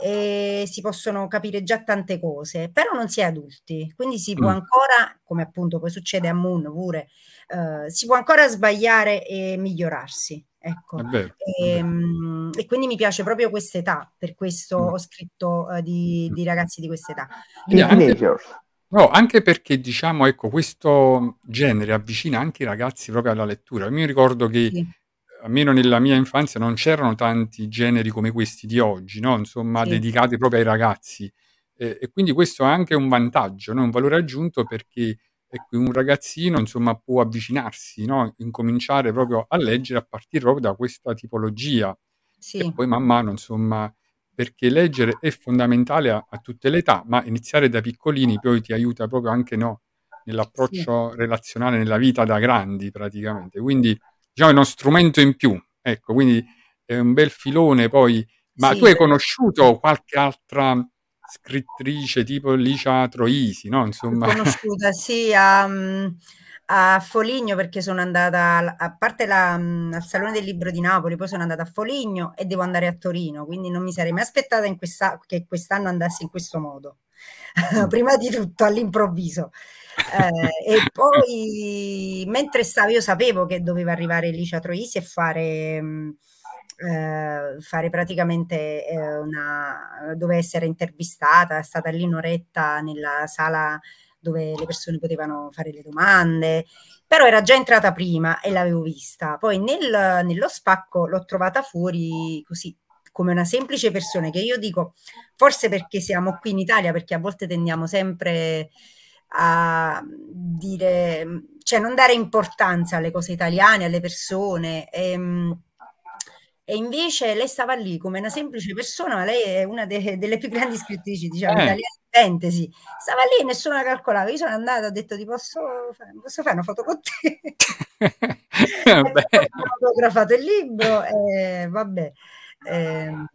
e si possono capire già tante cose, però non si è adulti, quindi si può Mm. ancora, come appunto poi succede a Moon pure, eh, si può ancora sbagliare e migliorarsi. Ecco. Vero, E, vero. mm, e quindi mi piace proprio questa età, per questo Mm. ho scritto eh, di, di ragazzi di questa età. Anche, no, anche perché diciamo, ecco, questo genere avvicina anche i ragazzi proprio alla lettura. Io mi ricordo che Sì, almeno nella mia infanzia non c'erano tanti generi come questi di oggi, no? Insomma, sì, dedicati proprio ai ragazzi. E, e quindi questo è anche un vantaggio, no? Un valore aggiunto perché ecco, un ragazzino insomma, può avvicinarsi, no? Incominciare proprio a leggere a partire proprio da questa tipologia e sì, poi man mano, insomma, perché leggere è fondamentale a, a tutte le età, ma iniziare da piccolini poi ti aiuta proprio anche no, sì, nell'approccio relazionale nella vita da grandi praticamente. Quindi diciamo è uno strumento in più, ecco, quindi è un bel filone poi. Ma tu sì, hai conosciuto qualche altra scrittrice tipo Licia Troisi, no? Insomma, conosciuta <laughs> sì a, a Foligno perché sono andata, a parte la, al Salone del Libro di Napoli, poi sono andata a Foligno e devo andare a Torino, quindi non mi sarei mai aspettata in questa- che quest'anno andassi in questo modo. <laughs> Mm. Prima di tutto all'improvviso. Eh, e poi mentre stavo, io sapevo che doveva arrivare Licia Troisi e fare, mm, eh, fare praticamente eh, una, doveva essere intervistata, è stata lì un'oretta nella sala dove le persone potevano fare le domande, però era già entrata prima e l'avevo vista. Poi nel- nello spacco l'ho trovata fuori così come una semplice persona che io dico, forse perché siamo qui in Italia, perché a volte tendiamo sempre a dire, cioè non dare importanza alle cose italiane, alle persone. ehm, E, invece lei stava lì come una semplice persona, ma lei è una de- delle più grandi scrittrici, diciamo, Eh. italiane fantasy. Stava lì e nessuno la calcolava. Io sono andata, ho detto ti posso fare, posso fare una foto con te? <laughs> E ho fotografato il libro e vabbè. Ehm,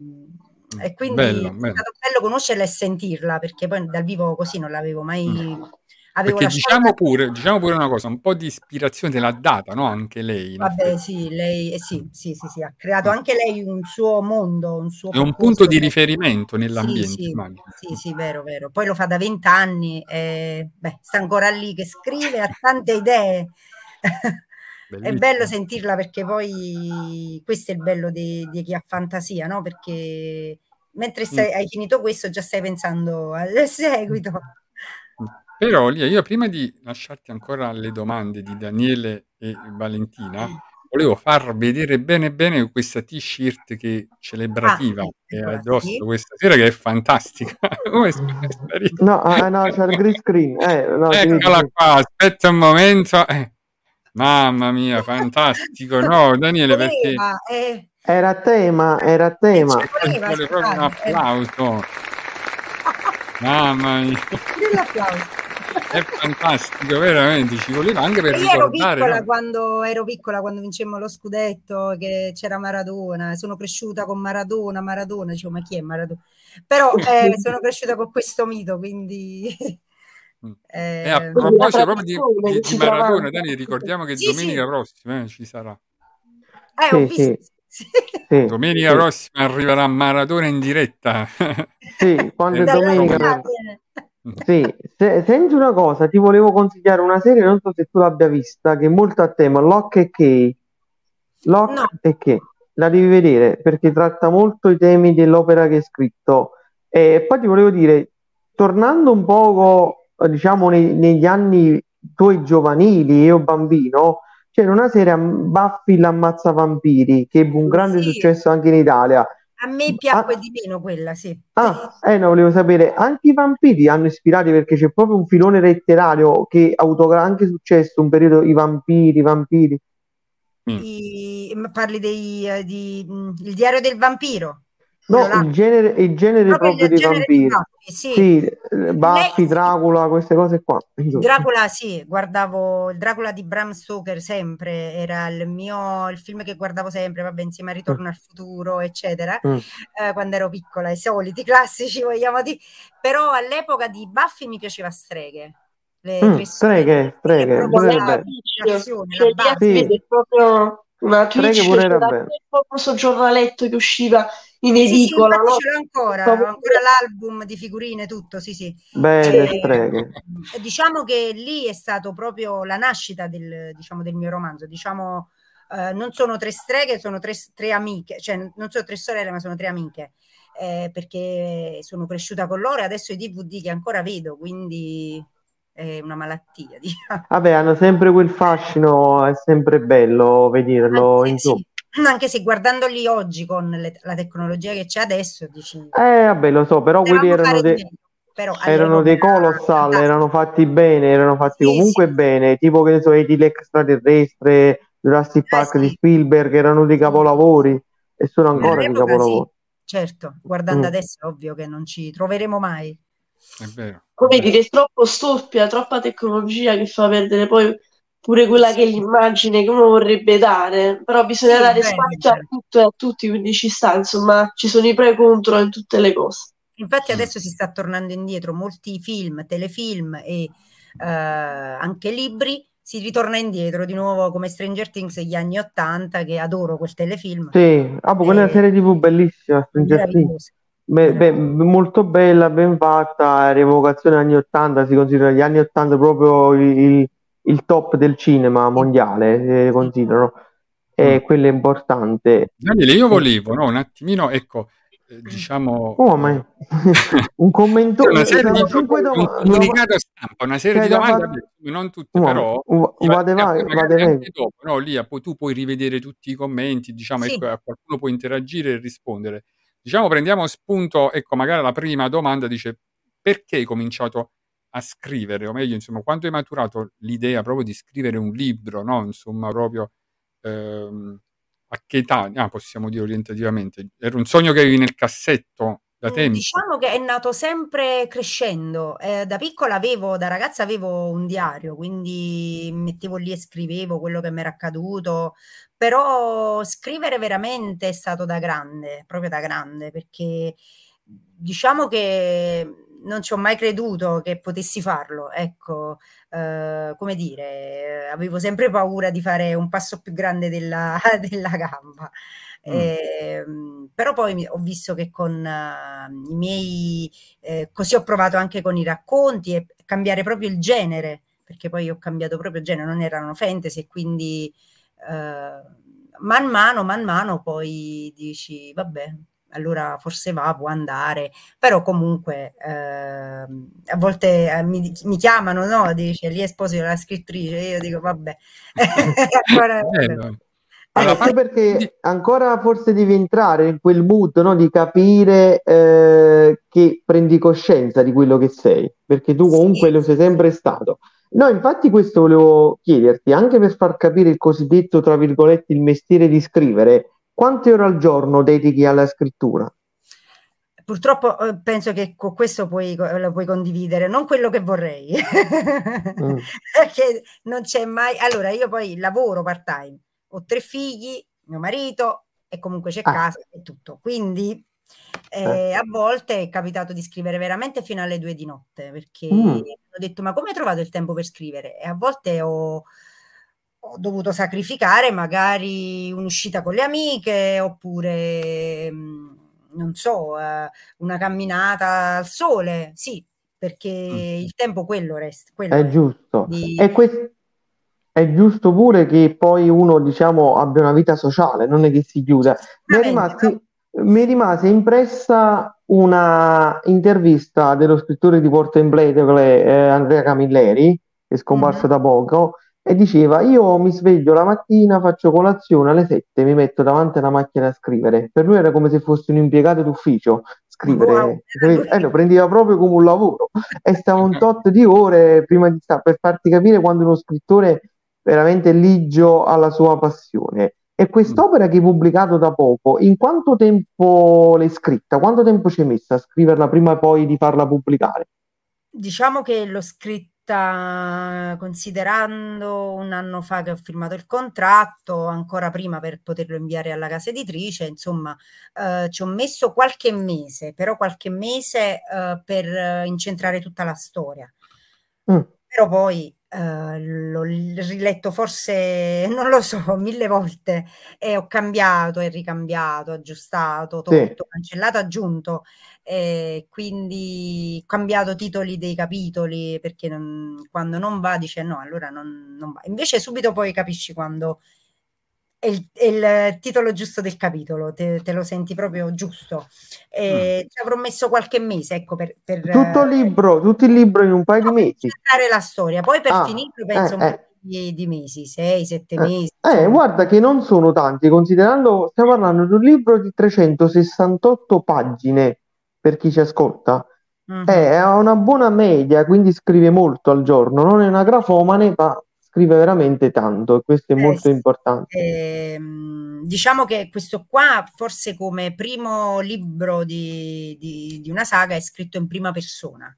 e quindi bello, è bello. stato bello conoscerla e sentirla perché poi dal vivo così non l'avevo mai Mm. Avevo Perché diciamo pure, diciamo pure una cosa, un po' di ispirazione te l'ha data, no? Anche lei, vabbè sì lei eh, sì, sì sì sì ha creato anche lei un suo mondo un suo È un punto di riferimento nell'ambiente, sì sì sì vero vero. Poi lo fa da vent'anni e beh sta ancora lì che scrive ha tante idee. <laughs> È bello sentirla perché poi questo è il bello di, di chi ha fantasia no? Perché mentre stai- Mm. hai finito questo già stai pensando al seguito Però Lia, io prima di lasciarti ancora le domande di Daniele e Valentina, volevo far vedere bene bene questa t-shirt che celebrativa Ah, che hai eccola, addosso questa sera, che è fantastica. <laughs> Come è sparita? No, ah, no, c'è il green screen. Eh, no, Eccola qua, aspetta un momento. Eh, Mamma mia, fantastico. No, Daniele, perché eh, Era a tema, era a tema. ci vuole proprio un applauso. Mamma mia. È fantastico, veramente. Ci voleva anche per E io ero ricordare. piccola no? quando ero piccola quando vincemmo lo scudetto, che c'era Maradona, sono cresciuta con Maradona, Maradona, dicevo ma chi è Maradona? Però <laughs> eh, sono cresciuta con questo mito, quindi Mm. <laughs> E a eh, proposito proprio di, di- di Maradona. Dani, ricordiamo che Sì, domenica sì. prossima eh, ci sarà. eh, ho visto. sì, sì. Domenica sì, prossima arriverà Maradona in diretta. sì, quando è <laughs> Eh, domenica. Sì, <laughs> se- senti una cosa, ti volevo consigliare una serie, non so se tu l'abbia vista, che è molto a tema, Lock e Key. Lock No. e Key. La devi vedere perché tratta molto i temi dell'opera che hai scritto. E poi ti volevo dire, tornando un poco, diciamo, nei- negli anni tuoi giovanili, io bambino, c'era una serie Buffy l'ammazza vampiri che ebbe un grande Sì. successo anche in Italia. A me piacque Ah. di meno quella, sì. Ah, eh, no, volevo sapere, anche i vampiri hanno ispirati perché c'è proprio un filone letterario che ha avuto anche successo un periodo, i vampiri, i vampiri. Mm. I- parli dei, eh, di, mm, il diario del vampiro. No, il genere, il genere Proprio proprio dei genere di vampiri. Buffy. sì. Sì, eh, Buffy, Lei- Dracula, queste cose qua. insomma. Dracula, sì, guardavo il Dracula di Bram Stoker sempre, era il mio il film che guardavo sempre, vabbè, insieme a Ritorno al futuro, eccetera, Mm. eh, quando ero piccola, i soliti classici, vogliamo dire. Però all'epoca di Buffy mi piaceva Streghe. Le Mm, tre streghe, streghe, proprio pure la- belle. l'azione, Cioè, la una Twitch pure che era bello. questo giornaletto che usciva in Sì, sì, edicola, infatti no? ce l'ho ancora, ho Proprio- ancora l'album di figurine, tutto, sì, sì. Belle Eh, streghe. diciamo che lì è stato proprio la nascita del, diciamo, del mio romanzo. Diciamo, eh, non sono tre streghe, sono tre, tre amiche, cioè non sono tre sorelle, ma sono tre amiche. eh, perché sono cresciuta con loro e adesso i DVD che ancora vedo, quindi è una malattia. <laughs> Diciamo. Vabbè, hanno sempre quel fascino, è sempre bello vederlo, Anche, insomma. sì, <clears throat> anche se guardandoli oggi con le- la tecnologia che c'è adesso, dici, Eh, vabbè, lo so, però quelli erano, di dei, meglio, però erano dei era colossal, fantastico. erano fatti bene, erano fatti Sì, comunque sì. bene, tipo che ne so, Eddie l'extraterrestre, Jurassic Eh, Park di sì. Spielberg, erano dei capolavori e sono ancora dei capolavori. certo, guardando Mm. adesso è ovvio che non ci troveremo mai. È vero. è Come vero. dire, è troppo stoppia, troppa tecnologia che fa perdere poi pure quella che è l'immagine che uno vorrebbe dare, però bisogna Sì, dare spazio a vero. tutto e a tutti, quindi ci sta, insomma, ci sono i pro e i contro in tutte le cose. Infatti Mm. adesso si sta tornando indietro, molti film, telefilm e eh, anche libri, si ritorna indietro di nuovo come Stranger Things degli anni Ottanta, che adoro quel telefilm, Sì, ah, boh, quella è Eh, serie TV bellissima, Stranger Things. Beh, beh, molto bella, ben fatta, rievocazione anni 80, si considera gli anni 80 proprio il, il top del cinema mondiale, sì. considerano, Mm. e quello è importante. Daniele, io volevo, no, un attimino, ecco, eh, diciamo, Oh, eh, ma un commento, una serie di un domande, comunicato stampa, una serie c'è di domande, non tutte, no, però va- ti va- vade, vade meglio. dopo, no, lì tu puoi rivedere tutti i commenti, diciamo, Sì, ecco, a qualcuno può interagire e rispondere. Diciamo, prendiamo spunto, ecco, magari la prima domanda dice perché hai cominciato a scrivere, o meglio, insomma, quando hai maturato l'idea proprio di scrivere un libro, no? Insomma, proprio ehm, a che età? Ah, possiamo dire orientativamente. Era un sogno che avevi nel cassetto da Mm, tempo. Diciamo che è nato sempre crescendo. Eh, da piccola avevo, da ragazza avevo un diario, quindi mettevo lì e scrivevo quello che mi era accaduto, però scrivere veramente è stato da grande, proprio da grande, perché diciamo che non ci ho mai creduto che potessi farlo. Ecco, eh, come dire, avevo sempre paura di fare un passo più grande della, <laughs> della gamba. Mm. Ehm, però poi ho visto che con eh, i miei, eh, così ho provato anche con i racconti e cambiare proprio il genere, perché poi ho cambiato proprio genere, non erano fantasy e quindi eh, man mano, man mano poi dici, vabbè, allora forse va, può andare, però comunque ehm, a volte eh, mi, mi chiamano, no? Dice, lì è Esposito la scrittrice, io dico, vabbè. <laughs> Bello. Eh, Allora, di... perché ancora forse devi entrare in quel mood, no, di capire eh, che prendi coscienza di quello che sei, perché tu comunque Sì, lo sei sempre stato. No, infatti questo volevo chiederti, anche per far capire il cosiddetto, tra virgolette, il mestiere di scrivere, quante ore al giorno dedichi alla scrittura? Purtroppo eh, penso che con questo puoi, lo puoi condividere, non quello che vorrei, Mm. <laughs> perché non c'è mai. Allora, io poi lavoro part-time, ho tre figli, mio marito e comunque c'è Ah, casa e tutto. Quindi eh. eh, a volte è capitato di scrivere veramente fino alle due di notte perché Mm. ho detto: Ma come hai trovato il tempo per scrivere? E a volte ho, ho dovuto sacrificare magari un'uscita con le amiche oppure. mm, non so, eh, una camminata al sole, sì, perché Mm. il tempo quello resta, quello È è. giusto. Di... E questo è giusto pure che poi uno, diciamo, abbia una vita sociale, non è che si chiuda. Mi è rimasti, mi rimase impressa una intervista dello scrittore di Porto Emblem, eh, Andrea Camilleri, che è scomparso Mhm. da poco, e diceva: Io mi sveglio la mattina, faccio colazione alle 7, mi metto davanti alla macchina a scrivere. Per lui era come se fosse un impiegato d'ufficio Wow, scrivere, lui. eh, lo prendeva proprio come un lavoro e stava un tot di ore prima di stare per farti capire quando uno scrittore veramente ligio alla sua passione. E quest'opera che hai pubblicato da poco, in quanto tempo l'hai scritta? Quanto tempo ci hai messo a scriverla prima poi di farla pubblicare? Diciamo che l'ho scritta considerando un anno fa che ho firmato il contratto, ancora prima per poterlo inviare alla casa editrice, insomma, eh, ci ho messo qualche mese, però qualche mese eh, per incentrare tutta la storia. Mm. Però poi eh, l'ho riletto forse, <laughs> non lo so, mille volte e ho cambiato e ricambiato, aggiustato, Sì. tolto, cancellato, aggiunto. E quindi ho cambiato titoli dei capitoli perché non- quando non va dice no, allora non, non va. Invece subito poi capisci quando è il, è il titolo giusto del capitolo, te, te lo senti proprio giusto. E ci avrò messo qualche mese, ecco, per, per Tutto il eh, libro, tutto il libro in un paio di no, per mesi. centrare la storia. Poi per Ah, finirlo penso un eh, po' di, di mesi, sei, sette Eh, mesi, eh, guarda che non sono tanti, considerando, stiamo parlando di un libro di 368 pagine per chi ci ascolta. Eh, ha una buona media, quindi scrive molto al giorno, non è una grafomane, ma scrive veramente tanto e questo è Eh, molto importante. Ehm, diciamo che questo qua, forse come primo libro di, di- di una saga, è scritto in prima persona.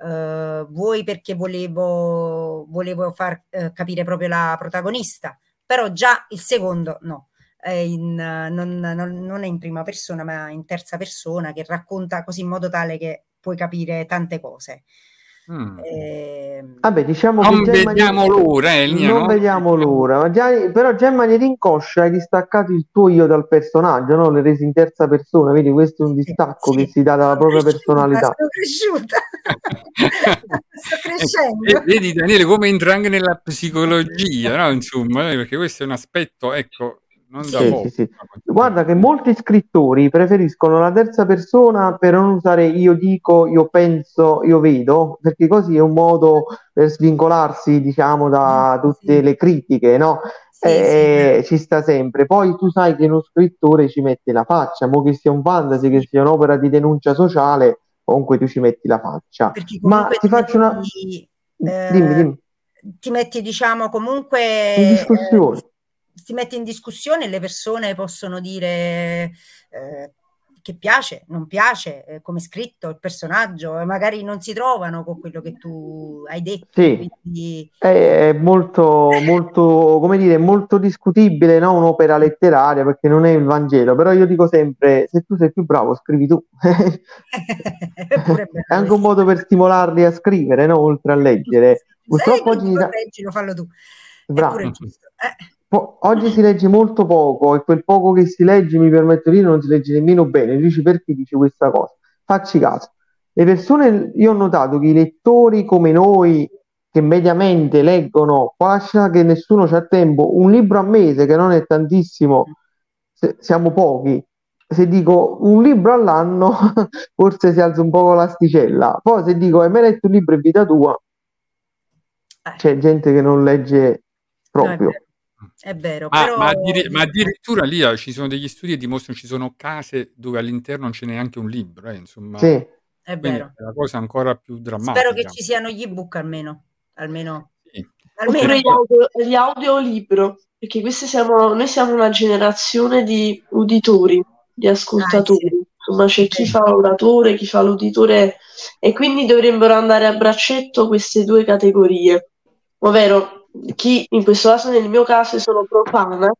Eh, vuoi perché volevo, volevo far eh, capire proprio la protagonista, però già il secondo no, è in, non, non- non è in prima persona, ma in terza persona, che racconta così in modo tale che puoi capire tante cose. Mm. Ehm, Vabbè, diciamo Non che vediamo maniera- l'ora, eh, non no? vediamo l'ora, ma già- però già in maniera inconscia hai distaccato il tuo io dal personaggio, no? L'hai reso in terza persona, vedi questo è un distacco sì, che si dà dalla propria personalità. sono cresciuta. <laughs> Sto crescendo. e vedi Daniele come entra anche nella psicologia, no? Insomma, eh, perché questo è un aspetto, ecco, non da Sì, Sì, poco. sì, sì. Guarda che molti scrittori preferiscono la terza persona per non usare io dico, io penso, io vedo, perché così è un modo per svincolarsi, diciamo, da tutte Sì. le critiche, no? Eh, ci sta sempre. Poi tu sai che uno scrittore ci mette la faccia, mo che sia un fantasy, che sia un'opera di denuncia sociale, comunque tu ci metti la faccia. Ma ti faccio una... eh, Dimmi, dimmi, ti metti, diciamo, comunque in discussione. eh, ti metti in discussione e le persone possono dire eh, che piace, non piace, eh, come è scritto il personaggio, e magari non si trovano con quello che tu hai detto. Sì. Quindi, È molto, molto, come dire, molto discutibile, no? Un'opera letteraria perché non è il Vangelo, però io dico sempre, se tu sei più bravo, scrivi tu. <laughs> è <laughs> È anche un modo per stimolarli a scrivere, no? Oltre a leggere. Purtroppo oggi, si- correggilo, fallo tu. È Bravo. pure giusto. Eh. Po- oggi si legge molto poco e quel poco che si legge, mi permetto di dire, non si legge nemmeno bene. Dici perché dici questa cosa? Facci caso. Le persone, io ho notato che i lettori come noi, che mediamente leggono, lascia che nessuno c'ha tempo, un libro a mese, che non è tantissimo, se- siamo pochi. Se dico un libro all'anno, <laughs> forse si alza un po' l'asticella. Poi se dico hai mai letto un libro in vita tua, Eh. c'è gente che non legge No, proprio. vero, è vero, Ma, però ma addiri- ma addirittura lì eh, ci sono degli studi che dimostrano che ci sono case dove all'interno non c'è neanche un libro, eh, insomma. Sì. è vero. è la cosa ancora più drammatica. Spero che ci siano gli ebook almeno, almeno, Sì. almeno gli, audio, gli audiolibro, perché questi siamo, noi siamo una generazione di uditori, di ascoltatori. Ah, sì. Insomma, c'è chi fa l'oratore, chi fa l'uditore, e quindi dovrebbero andare a braccetto queste due categorie, ovvero chi in questo caso, nel mio caso, sono profana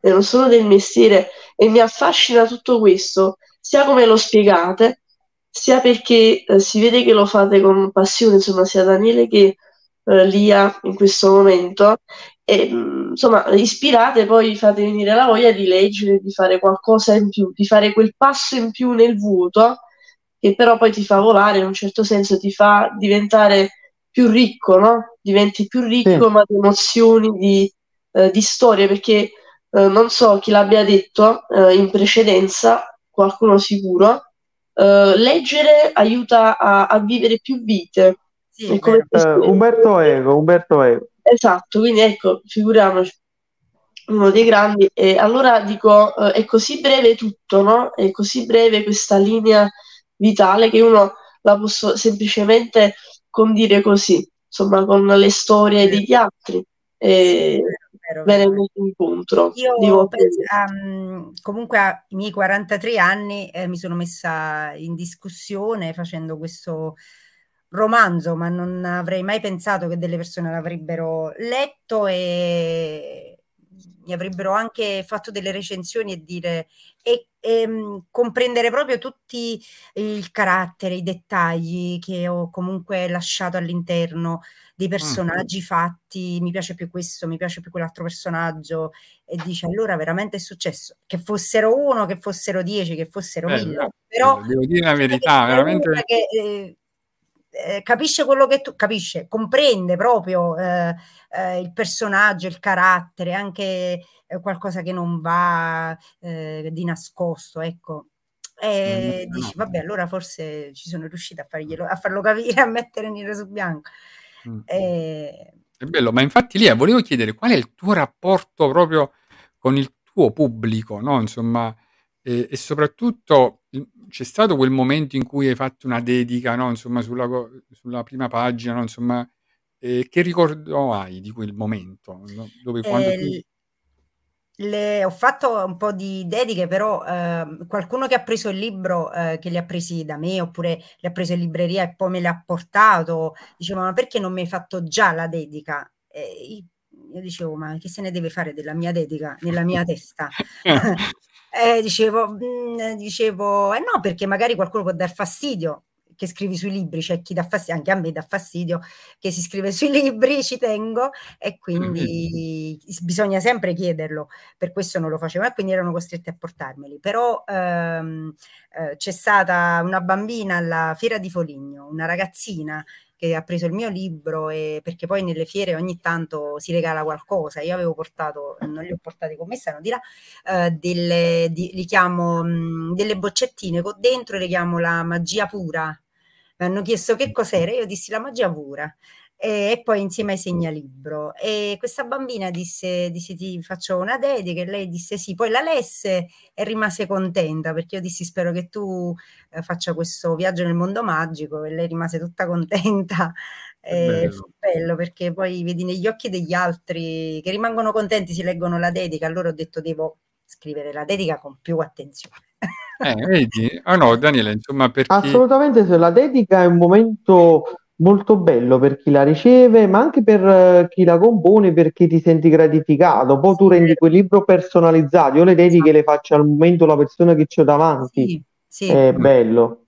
e non sono del mestiere e mi affascina tutto questo, sia come lo spiegate, sia perché eh, si vede che lo fate con passione, insomma, sia Daniele che eh, Lia in questo momento. E, mh, insomma, ispirate, poi fate venire la voglia di leggere, di fare qualcosa in più, di fare quel passo in più nel vuoto, che però poi ti fa volare, in un certo senso ti fa diventare più ricco, no? Diventi più ricco, Sì. ma di emozioni, di, eh, di storie, perché eh, non so chi l'abbia detto eh, in precedenza, qualcuno sicuro, eh, leggere aiuta a, a vivere più vite. Sì, È è come vero. Eh, Umberto Eco, Umberto Eco. Esatto, quindi ecco, figuriamoci, uno dei grandi. E allora dico, eh, è così breve tutto, no? È così breve questa linea vitale che uno la posso semplicemente condire così, insomma, con le storie degli altri. E, Vero, viene vero. venuto incontro Io penso, ehm, comunque ai miei 43 anni eh, mi sono messa in discussione facendo questo romanzo, ma non avrei mai pensato che delle persone l'avrebbero letto e mi avrebbero anche fatto delle recensioni e dire e, ehm, comprendere proprio tutti il carattere, i dettagli che ho comunque lasciato all'interno dei personaggi fatti, mi piace più questo, mi piace più quell'altro personaggio e dice allora veramente è successo che fossero uno, che fossero dieci, che fossero Bello, mille, bello, però devo dire la verità, veramente che eh, eh, capisce quello che tu capisce, comprende proprio eh, eh, il personaggio, il carattere, anche eh, qualcosa che non va eh, di nascosto, ecco. E Mm, dici, no. vabbè, allora forse ci sono riuscita a, farglielo, a farlo capire, <laughs> a mettere nero su bianco. Mm. E- È bello, ma infatti lì volevo chiedere qual è il tuo rapporto proprio con il tuo pubblico, no? Insomma, e, e soprattutto c'è stato quel momento in cui hai fatto una dedica, no? Insomma, sulla, sulla prima pagina, no? Insomma, eh, che ricordo hai di quel momento? no? Dove quando Eh, tu... le- ho fatto un po' di dediche, però ehm, qualcuno che ha preso il libro, eh, che li ha presi da me, oppure li ha preso in libreria e poi me li ha portato, diceva: Ma perché non mi hai fatto già la dedica? E io dicevo: Ma che se ne deve fare della mia dedica nella mia testa? <laughs> <laughs> Eh, dicevo, mm, dicevo, eh no, perché magari qualcuno può dar fastidio che scrivi sui libri, c'è chi dà fastidio, anche a me dà fastidio che si scrive <laughs> sui libri, ci tengo, e quindi bisogna sempre chiederlo, per questo non lo facevo, e quindi erano costretti a portarmeli. Però ehm, eh, c'è stata una bambina alla fiera di Foligno, una ragazzina che ha preso il mio libro e perché poi nelle fiere ogni tanto si regala qualcosa. Io avevo portato, non li ho portati con me, stanno di là, eh, delle, di- li chiamo mh, delle boccettine con dentro le chiamo la magia pura. Mi hanno chiesto che cos'era, io dissi la magia pura. E, poi insieme ai segnalibro. E questa bambina disse, disse ti faccio una dedica e lei disse sì, poi la lesse e rimase contenta perché io dissi spero che tu eh, faccia questo viaggio nel mondo magico e lei rimase tutta contenta. E bello. fu bello perché poi vedi negli occhi degli altri che rimangono contenti, si leggono la dedica, allora ho detto devo scrivere la dedica con più attenzione. Eh, vedi? Ah no, Daniele, insomma, perché... Assolutamente, se la dedica è un momento molto bello per chi la riceve, ma anche per eh, chi la compone, perché ti senti gratificato. Poi tu rendi quel libro personalizzato. Io le dediche le faccio al momento la persona che ho davanti. Sì, sì. È bello.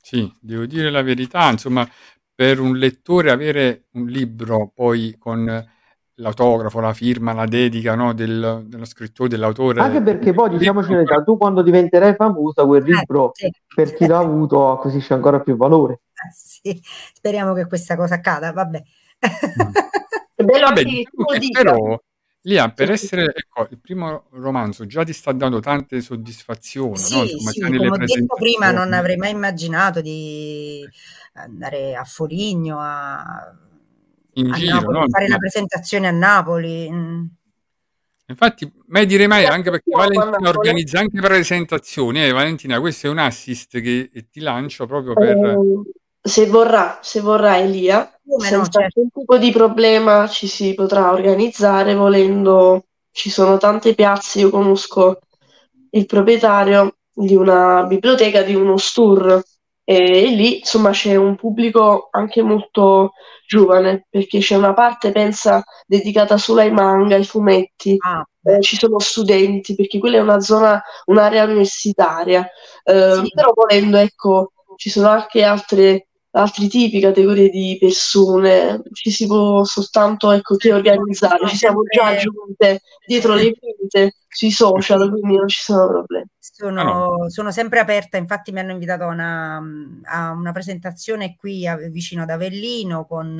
Sì, devo dire la verità, insomma, per un lettore avere un libro poi con l'autografo, la firma, la dedica, no, del- dello scrittore, dell'autore. Anche perché poi, diciamoci la verità, tu quando diventerai famosa, quel Eh, libro sì. per chi l'ha avuto acquisisce ancora più valore. Eh, <laughs> sì, speriamo che questa cosa accada, vabbè. <laughs> È bello Vabbè, diciamo però Lia, per essere, ecco, il primo romanzo già ti sta dando tante soddisfazioni, no? Sì, Insomma, sì, come ho detto prima, non avrei mai immaginato di andare a Foligno, a, In a giro, Napoli, no? fare Insomma, presentazione a Napoli. mm. infatti, mai dire mai, anche perché Valentina organizza anche presentazioni. Eh, Valentina, questo è un assist che ti lancio proprio per... Se vorrà, se vorrà Elia, Come no, senza certo. alcun tipo di problema ci si potrà organizzare volendo. Ci sono tante piazze, io conosco il proprietario di una biblioteca, di uno store e lì insomma c'è un pubblico anche molto giovane perché c'è una parte, pensa, dedicata solo ai manga, ai fumetti. Ah, Eh, ci sono studenti perché quella è una zona, un'area universitaria, Eh, sì, però volendo, ecco, ci sono anche altre, altri tipi, categorie di persone, ci si può soltanto, ecco, che organizzare, sono ci siamo già sempre, aggiunte dietro le quinte sui social, quindi non ci sono problemi. Ah no, sono, sono sempre aperta, infatti mi hanno invitato a una, a una presentazione qui a- vicino ad Avellino con,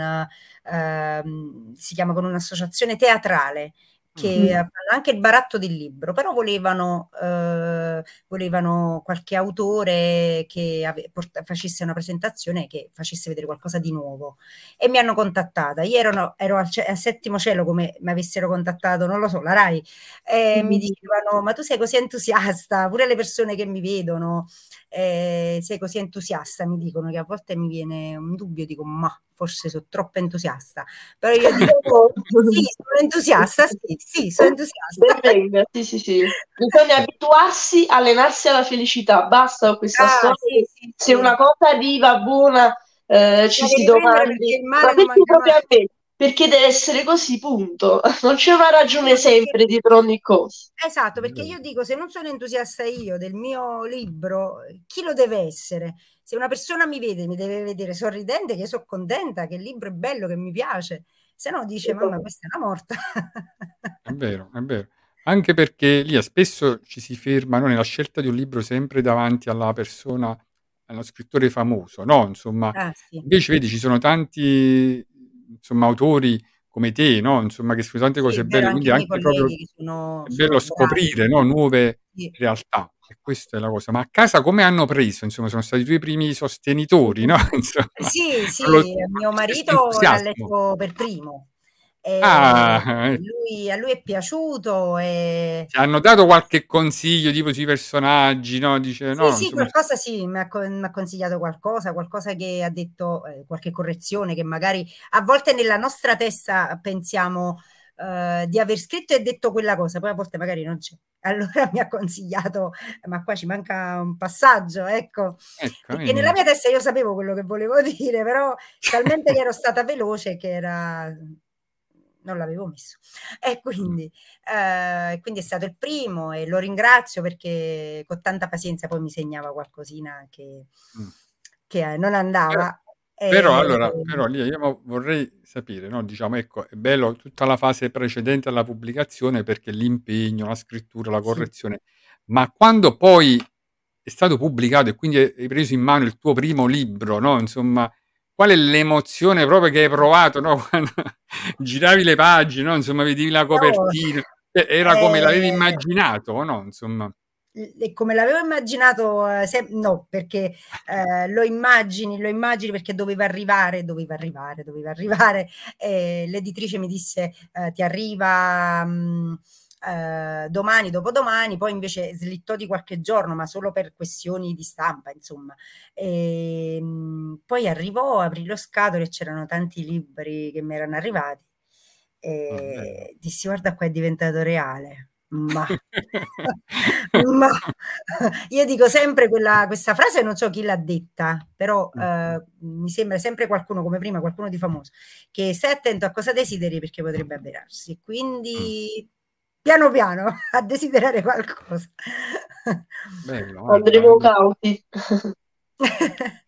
ehm, si chiama con un'associazione teatrale che Mm. fanno anche il baratto del libro, però volevano, eh, volevano qualche autore che ave- porta- facesse una presentazione che facesse vedere qualcosa di nuovo e mi hanno contattata. Io ero, ero al, ce- al settimo cielo come mi avessero contattato, non lo so, la Rai, e mi Mm. dicevano: Ma tu sei così entusiasta, pure le persone che mi vedono, eh, sei così entusiasta, mi dicono che a volte mi viene un dubbio, dico: Ma forse sono troppo entusiasta, però io dico <laughs> sì, sono entusiasta, sì, sì, sono entusiasta. Venga, sì, sì, sì. Bisogna <laughs> abituarsi, allenarsi alla felicità, basta questa Ah, storia. sì, sì, Se sì. una cosa viva, buona, eh, ci si domandi, ma perché proprio a me? Perché deve essere così, punto. <laughs> Non c'è una ragione sempre dietro ogni cosa. Esatto, perché io dico, se non sono entusiasta io del mio libro, chi lo deve essere? Se una persona mi vede, mi deve vedere sorridente, che sono contenta, che il libro è bello, che mi piace, se no dice, mamma, questa è una morta. <laughs> È vero, è vero. Anche perché lì spesso ci si fermano nella scelta di un libro sempre davanti alla persona, allo scrittore famoso, no? Insomma, Ah, sì. invece vedi, ci sono tanti, insomma, autori come te, no? Insomma, che scrivono tante Sì, cose vero, belle, anche quindi miei anche proprio sono, è sono bello bravi. scoprire, no? Nuove Sì. realtà. E questa è la cosa. Ma a casa come hanno preso? Insomma, sono stati i tuoi primi sostenitori, no? <laughs> Insomma, Sì, sì, lo- mio con questo marito l'ha letto per primo. Ah, ecco. lui- a lui è piaciuto e Ti hanno dato qualche consiglio tipo sui personaggi, no? Dice, Sì, no, sì, insomma, qualcosa sì, mi ha, mi ha consigliato qualcosa, qualcosa che ha detto, eh, qualche correzione che magari a volte nella nostra testa pensiamo eh, di aver scritto e detto quella cosa, poi a volte magari non c'è. <laughs> Allora mi ha consigliato, ma qua ci manca un passaggio, ecco, ecco, perché nella mia testa io sapevo quello che volevo <laughs> dire, però talmente che ero stata veloce che era... non l'avevo messo. E quindi, eh, quindi è stato il primo e lo ringrazio perché con tanta pazienza poi mi segnava qualcosina che, Mm. che eh, non andava. Però E- allora, però lì io vorrei sapere, no? Diciamo, ecco, è bello tutta la fase precedente alla pubblicazione perché l'impegno, la scrittura, la Sì. correzione, ma quando poi è stato pubblicato e quindi hai hai preso in mano il tuo primo libro, no? Insomma, qual è l'emozione proprio che hai provato, no? <laughs> Quando giravi le pagine, no? Insomma, vedevi la copertina, Cioè, era come l'avevi Eh, immaginato, no? Insomma, e come l'avevo immaginato, eh, se- no, perché eh, lo immagini, lo immagini perché doveva arrivare, doveva arrivare, doveva arrivare. E l'editrice mi disse eh, ti arriva mh, eh, domani, dopodomani, poi invece slittò di qualche giorno, ma solo per questioni di stampa, insomma. E, mh, poi arrivò, aprì lo scatolo e c'erano tanti libri che mi erano arrivati. E dissi, guarda qua è diventato reale. Ma, <laughs> ma io dico sempre quella, questa frase, non so chi l'ha detta, però eh, mi sembra sempre qualcuno come prima, qualcuno di famoso, che stai attento a cosa desideri perché potrebbe avverarsi. Quindi piano piano <laughs> a desiderare qualcosa. bello. Andremo cauti. <laughs>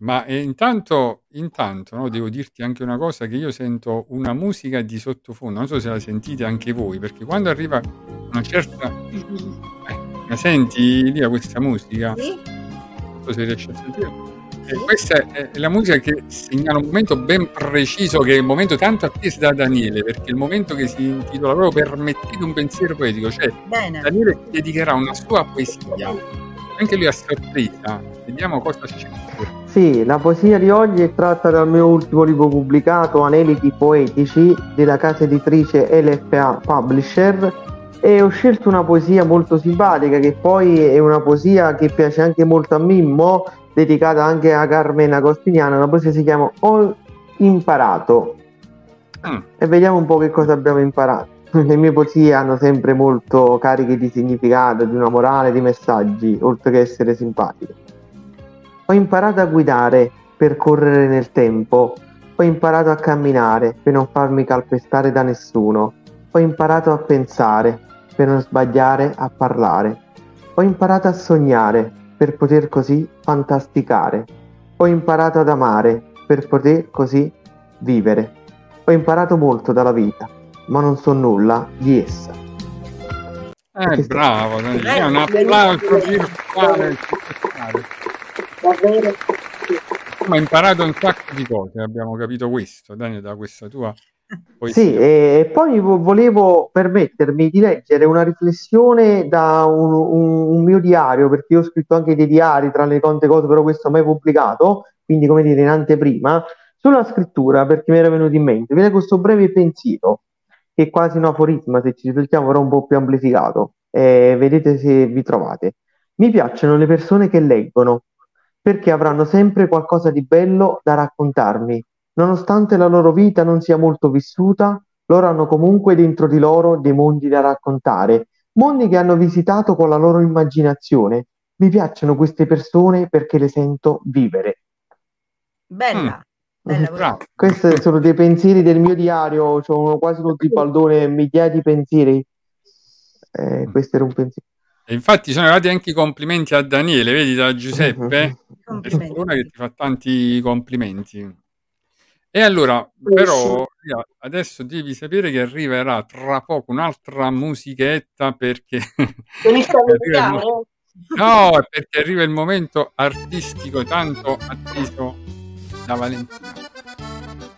Ma eh, intanto, intanto no, devo dirti anche una cosa che io sento una musica di sottofondo, non so se la sentite anche voi, perché quando arriva una certa... Eh, la senti lì questa musica? Sì? Non so se riesci a sentire. E Sì? questa è, è la musica che segnala un momento ben preciso, che è il momento tanto atteso da Daniele, perché è il momento che si intitola proprio Permettete un pensiero poetico, cioè Bene. Daniele dedicherà una sua poesia, anche lui a sorpresa, vediamo cosa c'è. Sì, la poesia di oggi è tratta dal mio ultimo libro pubblicato, Aneliti Poetici, della casa editrice LFA Publisher e ho scelto una poesia molto simpatica che poi è una poesia che piace anche molto a Mimmo, dedicata anche a Carmen Agostiniana, la poesia si chiama Ho imparato Mm. e vediamo un po' che cosa abbiamo imparato. <laughs> Le mie poesie hanno sempre molto cariche di significato, di una morale, di messaggi, oltre che essere simpatiche. Ho imparato a guidare per correre nel tempo. Ho imparato a camminare per non farmi calpestare da nessuno. Ho imparato a pensare per non sbagliare a parlare. Ho imparato a sognare per poter così fantasticare. Ho imparato ad amare per poter così vivere. Ho imparato molto dalla vita, ma non so nulla di essa. Eh, bravo, Daniele, Eh, un applauso virtuale. Davvero. Ma hai imparato un sacco di cose, abbiamo capito questo, Daniele, da questa tua poesia. Sì, e poi vo- volevo permettermi di leggere una riflessione da un, un- un mio diario, perché io ho scritto anche dei diari tra le tante cose, però questo mai pubblicato, quindi come dire in anteprima, sulla scrittura, perché mi era venuto in mente. Vi questo breve pensiero, che è quasi un aforisma, se ci riflettiamo, però un po' più amplificato. Eh, vedete se vi trovate. Mi piacciono le persone che leggono, perché avranno sempre qualcosa di bello da raccontarmi. Nonostante la loro vita non sia molto vissuta, loro hanno comunque dentro di loro dei mondi da raccontare, mondi che hanno visitato con la loro immaginazione. Mi piacciono queste persone perché le sento vivere. Bella, bella così. Bravo. Questi sono dei pensieri del mio diario, sono quasi tutti baldone, migliaia di pensieri. Eh, questo era un pensiero. E infatti sono arrivati anche i complimenti a Daniele, vedi da Giuseppe? Complimenti. È una che ti fa tanti complimenti. E allora, però, adesso devi sapere che arriverà tra poco un'altra musichetta perché <laughs> <laughs> arriva. No, è perché arriva il momento artistico tanto atteso da Valentina.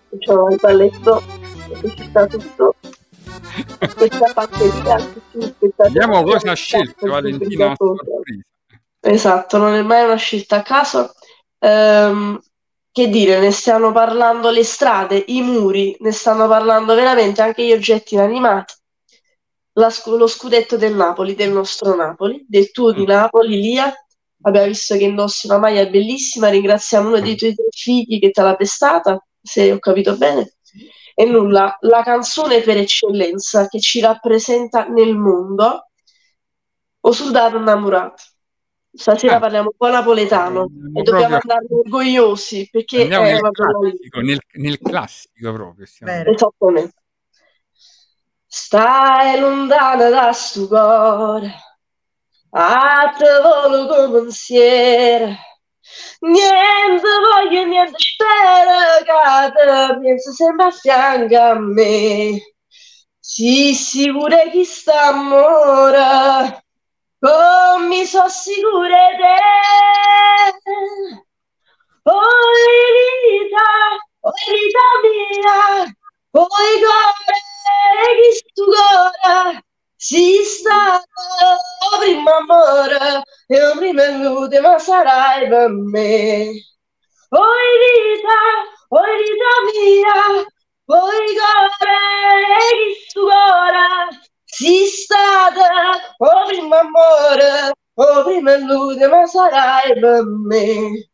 Facciamo il balletto che ci sta tutto. Questa aspettate. Vediamo cosa ha scelto Valentina. Esatto, non è mai una scelta a caso. Ehm, che dire, ne stanno parlando le strade, i muri, ne stanno parlando veramente anche gli oggetti inanimati. La scu- lo scudetto del Napoli, del nostro Napoli, del tuo di Napoli, Lia. Abbiamo visto che indossi una maglia bellissima. Ringraziamo uno dei tuoi tre figli che te l'ha prestata, se ho capito bene. E nulla, la canzone per eccellenza che ci rappresenta nel mondo, O soldato innamorato. Stasera Ah. parliamo un po' napoletano Andiamo e dobbiamo proprio- andarne orgogliosi perché è nel classico, nel, nel classico proprio. Esattamente. Stai lontana da sto cuore, a te volo come pensiero. Niente voglio, niente spero che te pensi sempre a fianco a me. Sii sicura che sta amore, come mi so sicura te. Oi vita, oi vita mia, oi cuore che stu cuore si sta prima amore e o prima l'ultima sarai per me. Oi vita, oi vita mia, oi cuore che stu cuore si sta o prima amore o prima l'ultima sarai per me.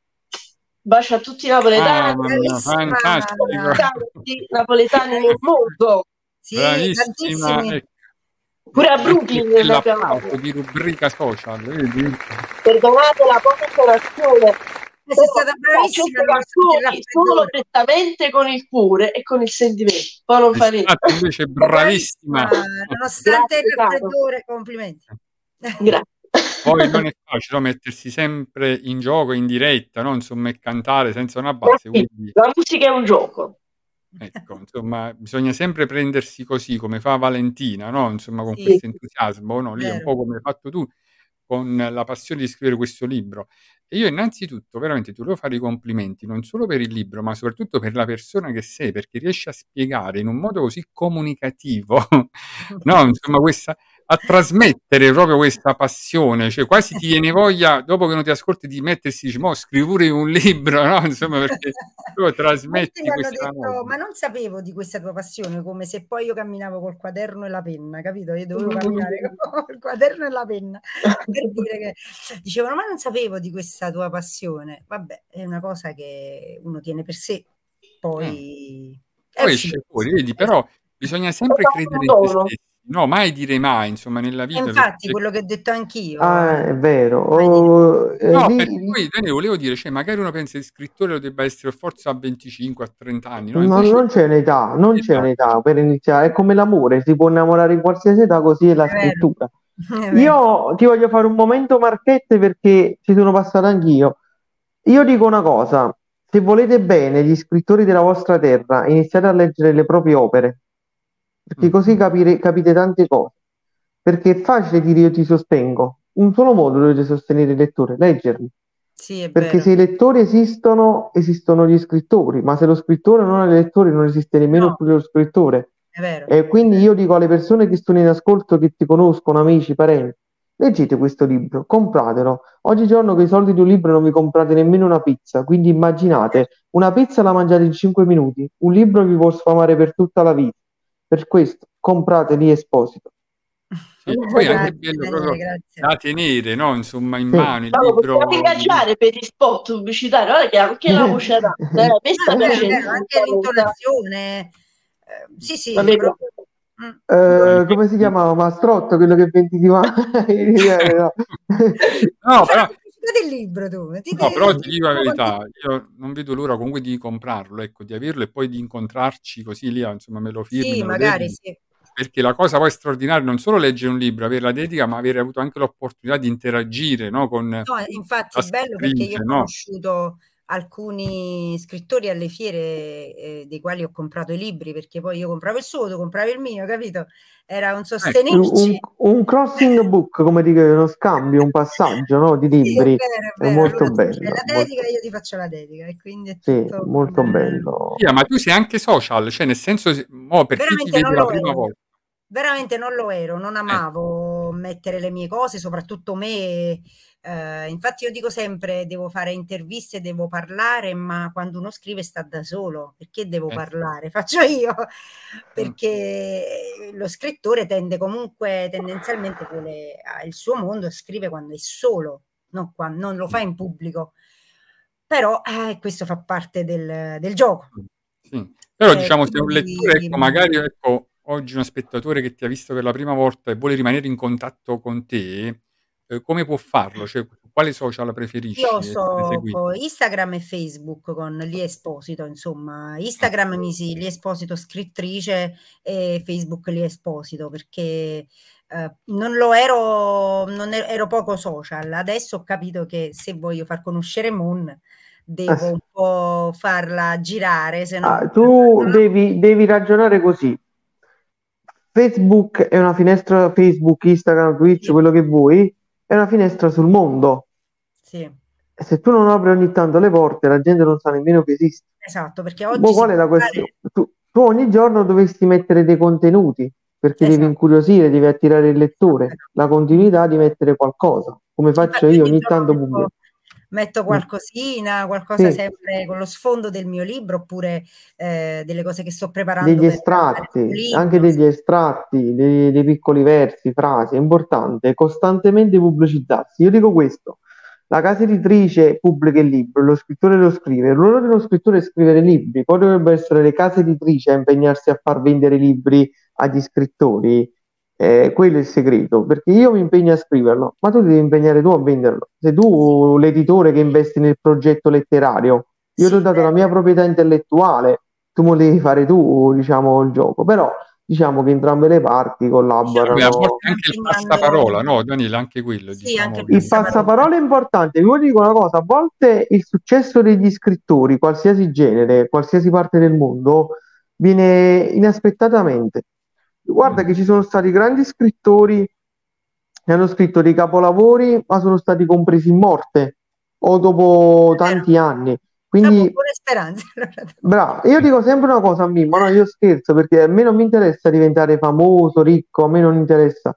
Bacio a tutti i napoletani, bravissima. fantastico. tanti napoletani nel mondo, Sì, Bravissima. Pure a Brooklyn abbiamo l'applauso di rubrica social, vedi? Perdonate la poca intonazione, Eh, sei stata bravissima canzoni solo prettamente con il cuore e con il sentimento. Poi non fa niente. stata invece bravissima. Nonostante il raffreddore, complimenti. Grazie. Poi non è facile no, mettersi sempre in gioco, in diretta, no? insomma, e cantare senza una base. Quindi, La musica è un gioco. Ecco, insomma, bisogna sempre prendersi così, come fa Valentina, no? Insomma, con Sì. questo entusiasmo, no? Lì è un Vero. po' come hai fatto tu, con la passione di scrivere questo libro. E io innanzitutto, veramente, ti volevo fare i complimenti, non solo per il libro, ma soprattutto per la persona che sei, perché riesci a spiegare in un modo così comunicativo, <laughs> no? Insomma, questa, a trasmettere proprio questa passione, cioè quasi ti viene voglia, dopo che non ti ascolti, di mettersi, dici, mo scrivi pure un libro, <laughs> no? Insomma, perché proprio <laughs> trasmetti questa detto, ma non sapevo di questa tua passione, come se poi io camminavo col quaderno e la penna, capito? Io dovevo Mm. camminare <laughs> con il quaderno e la penna per dire che dicevano, ma non sapevo di questa tua passione. Vabbè, è una cosa che uno tiene per sé, poi è Poi esce fuori, vedi, però bisogna sempre credere in se stessi, no, mai dire mai, insomma, nella vita. infatti, perché- quello che ho detto anch'io, Ah, è vero. Oh, eh, No, lì- perché lì- poi Daniele volevo dire, cioè, magari uno pensa che il scrittore lo debba essere forse a 25, a 30 anni, no? No, Invece non c'è un'età, non c'è Esatto. un'età per iniziare, è come l'amore, si può innamorare in qualsiasi età, così è la È scrittura. <laughs> è. Io ti voglio fare un momento marchette perché ci sono passato anch'io. Io dico una cosa, se volete bene gli scrittori della vostra terra, iniziate a leggere le proprie opere, perché Mm. così capire- capite tante cose. Perché è facile dire io ti sostengo. Un solo modo dovete sostenere il lettore, leggerli. Sì, Perché vero. se i lettori esistono, esistono gli scrittori, ma se lo scrittore non ha i lettori, non esiste nemmeno No. più lo scrittore. E quindi io dico alle persone che sono in ascolto, che ti conoscono, amici, parenti, leggete questo libro, compratelo. Oggigiorno con i soldi di un libro non vi comprate nemmeno una pizza, quindi immaginate, una pizza la mangiate in 5 minuti, un libro vi può sfamare per tutta la vita. Per questo comprate lì Esposito. Sì, e poi è anche Grazie, bello proprio grazie. da tenere, no? Insomma, in Sì. mano il Paolo, libro. ingaggiare per gli spot pubblicitari, guarda che anche la voce <laughs> adatta, eh, questa No, anche l'intonazione. eh, sì, sì, Vabbè, proprio. Mm. Eh, come si chiamava? Mastrotto, quello che vendi di mano. no. <laughs> <laughs> No, però, pubblicità del libro tu. Ti no, però ti dico la verità, io non vedo l'ora comunque di comprarlo, ecco, di averlo e poi di incontrarci così lì, insomma, me lo firmi, Sì, magari sì. Perché la cosa poi straordinaria non solo leggere un libro, avere la dedica, ma avere avuto anche l'opportunità di interagire, no, con No, infatti è bello perché io ho no? Alcuni scrittori alle fiere eh, dei quali ho comprato i libri perché poi io compravo il suo, tu compravi il mio, capito? Era un Ecco, Un, sostenerci. un crossing book, come dire, uno scambio, un passaggio, no, di <laughs> Sì, è libri. vero, è È vero. molto Allora bello, la molto- dedica e io ti faccio la dedica e quindi è Sì, tutto molto eh, bello. Sì, ma tu sei anche social, cioè nel senso, se- mo, per chi ti Veramente non vede la lo prima ero. volta, Veramente non lo ero, non eh, amavo mettere le mie cose, soprattutto me. Eh, infatti io dico sempre, devo fare interviste, devo parlare, ma quando uno scrive sta da solo, perché devo eh, parlare? <laughs> Faccio io, mm, perché lo scrittore tende comunque, tendenzialmente vuole, il suo mondo, scrive quando è solo, non, quan- non lo fa in pubblico. Però eh, questo fa parte del, del gioco. sì. Però Eh, diciamo, se un lettore, ecco, magari ecco, oggi uno spettatore che ti ha visto per la prima volta e vuole rimanere in contatto con te, eh, come può farlo? Cioè, quale social Io preferisci essere so Instagram e Facebook con Lia Esposito, insomma, Instagram mi si Lia Esposito scrittrice e Facebook Lia Esposito perché eh, non lo ero, non ero, ero poco social. Adesso ho capito che se voglio far conoscere Moon Ah, devo sì. un po' farla girare, se no Ah, tu devi, devi ragionare così. Facebook è una finestra, Facebook, Instagram, Twitch, quello che vuoi, è una finestra sul mondo. sì, E se tu non apri ogni tanto le porte, la gente non sa nemmeno che esiste. esatto, perché Boh, oggi si qual è la fare questione? Tu, tu ogni giorno dovresti mettere dei contenuti perché devi esatto, incuriosire, devi attirare il lettore, la continuità di mettere qualcosa, come faccio Infatti io ogni tanto pubblico. Metto Mm. qualcosina, qualcosa Sì, sempre con lo sfondo del mio libro, oppure eh, delle cose che sto preparando degli estratti, anche libro. degli estratti, dei, dei piccoli versi, frasi, è importante costantemente pubblicizzarsi. Io dico questo, la casa editrice pubblica il libro, lo scrittore lo scrive, il ruolo dello scrittore è scrivere libri, poi dovrebbero essere le case editrici a impegnarsi a far vendere libri agli scrittori, eh, quello è il segreto, perché io mi impegno a scriverlo, ma tu ti devi impegnare tu a venderlo. Se tu, l'editore che investi nel progetto letterario, io ti ho Sì, dato la mia proprietà intellettuale, tu me lo devi fare tu, diciamo, il gioco, però diciamo che entrambe le parti Diciamo collaborano. volte anche il passaparola, no, Daniele, anche quello, sì, anche diciamo il che... Il passaparola. è importante, vi dico una cosa, a volte il successo degli scrittori, qualsiasi genere, qualsiasi parte del mondo, viene inaspettatamente. Guarda che ci sono stati grandi scrittori che hanno scritto dei capolavori, ma sono stati compresi in morte o dopo tanti anni. Quindi, buone speranze. allora. <laughs> bravo, io dico sempre una cosa a Mimmo, no, io scherzo perché a me non mi interessa diventare famoso, ricco, a me non interessa.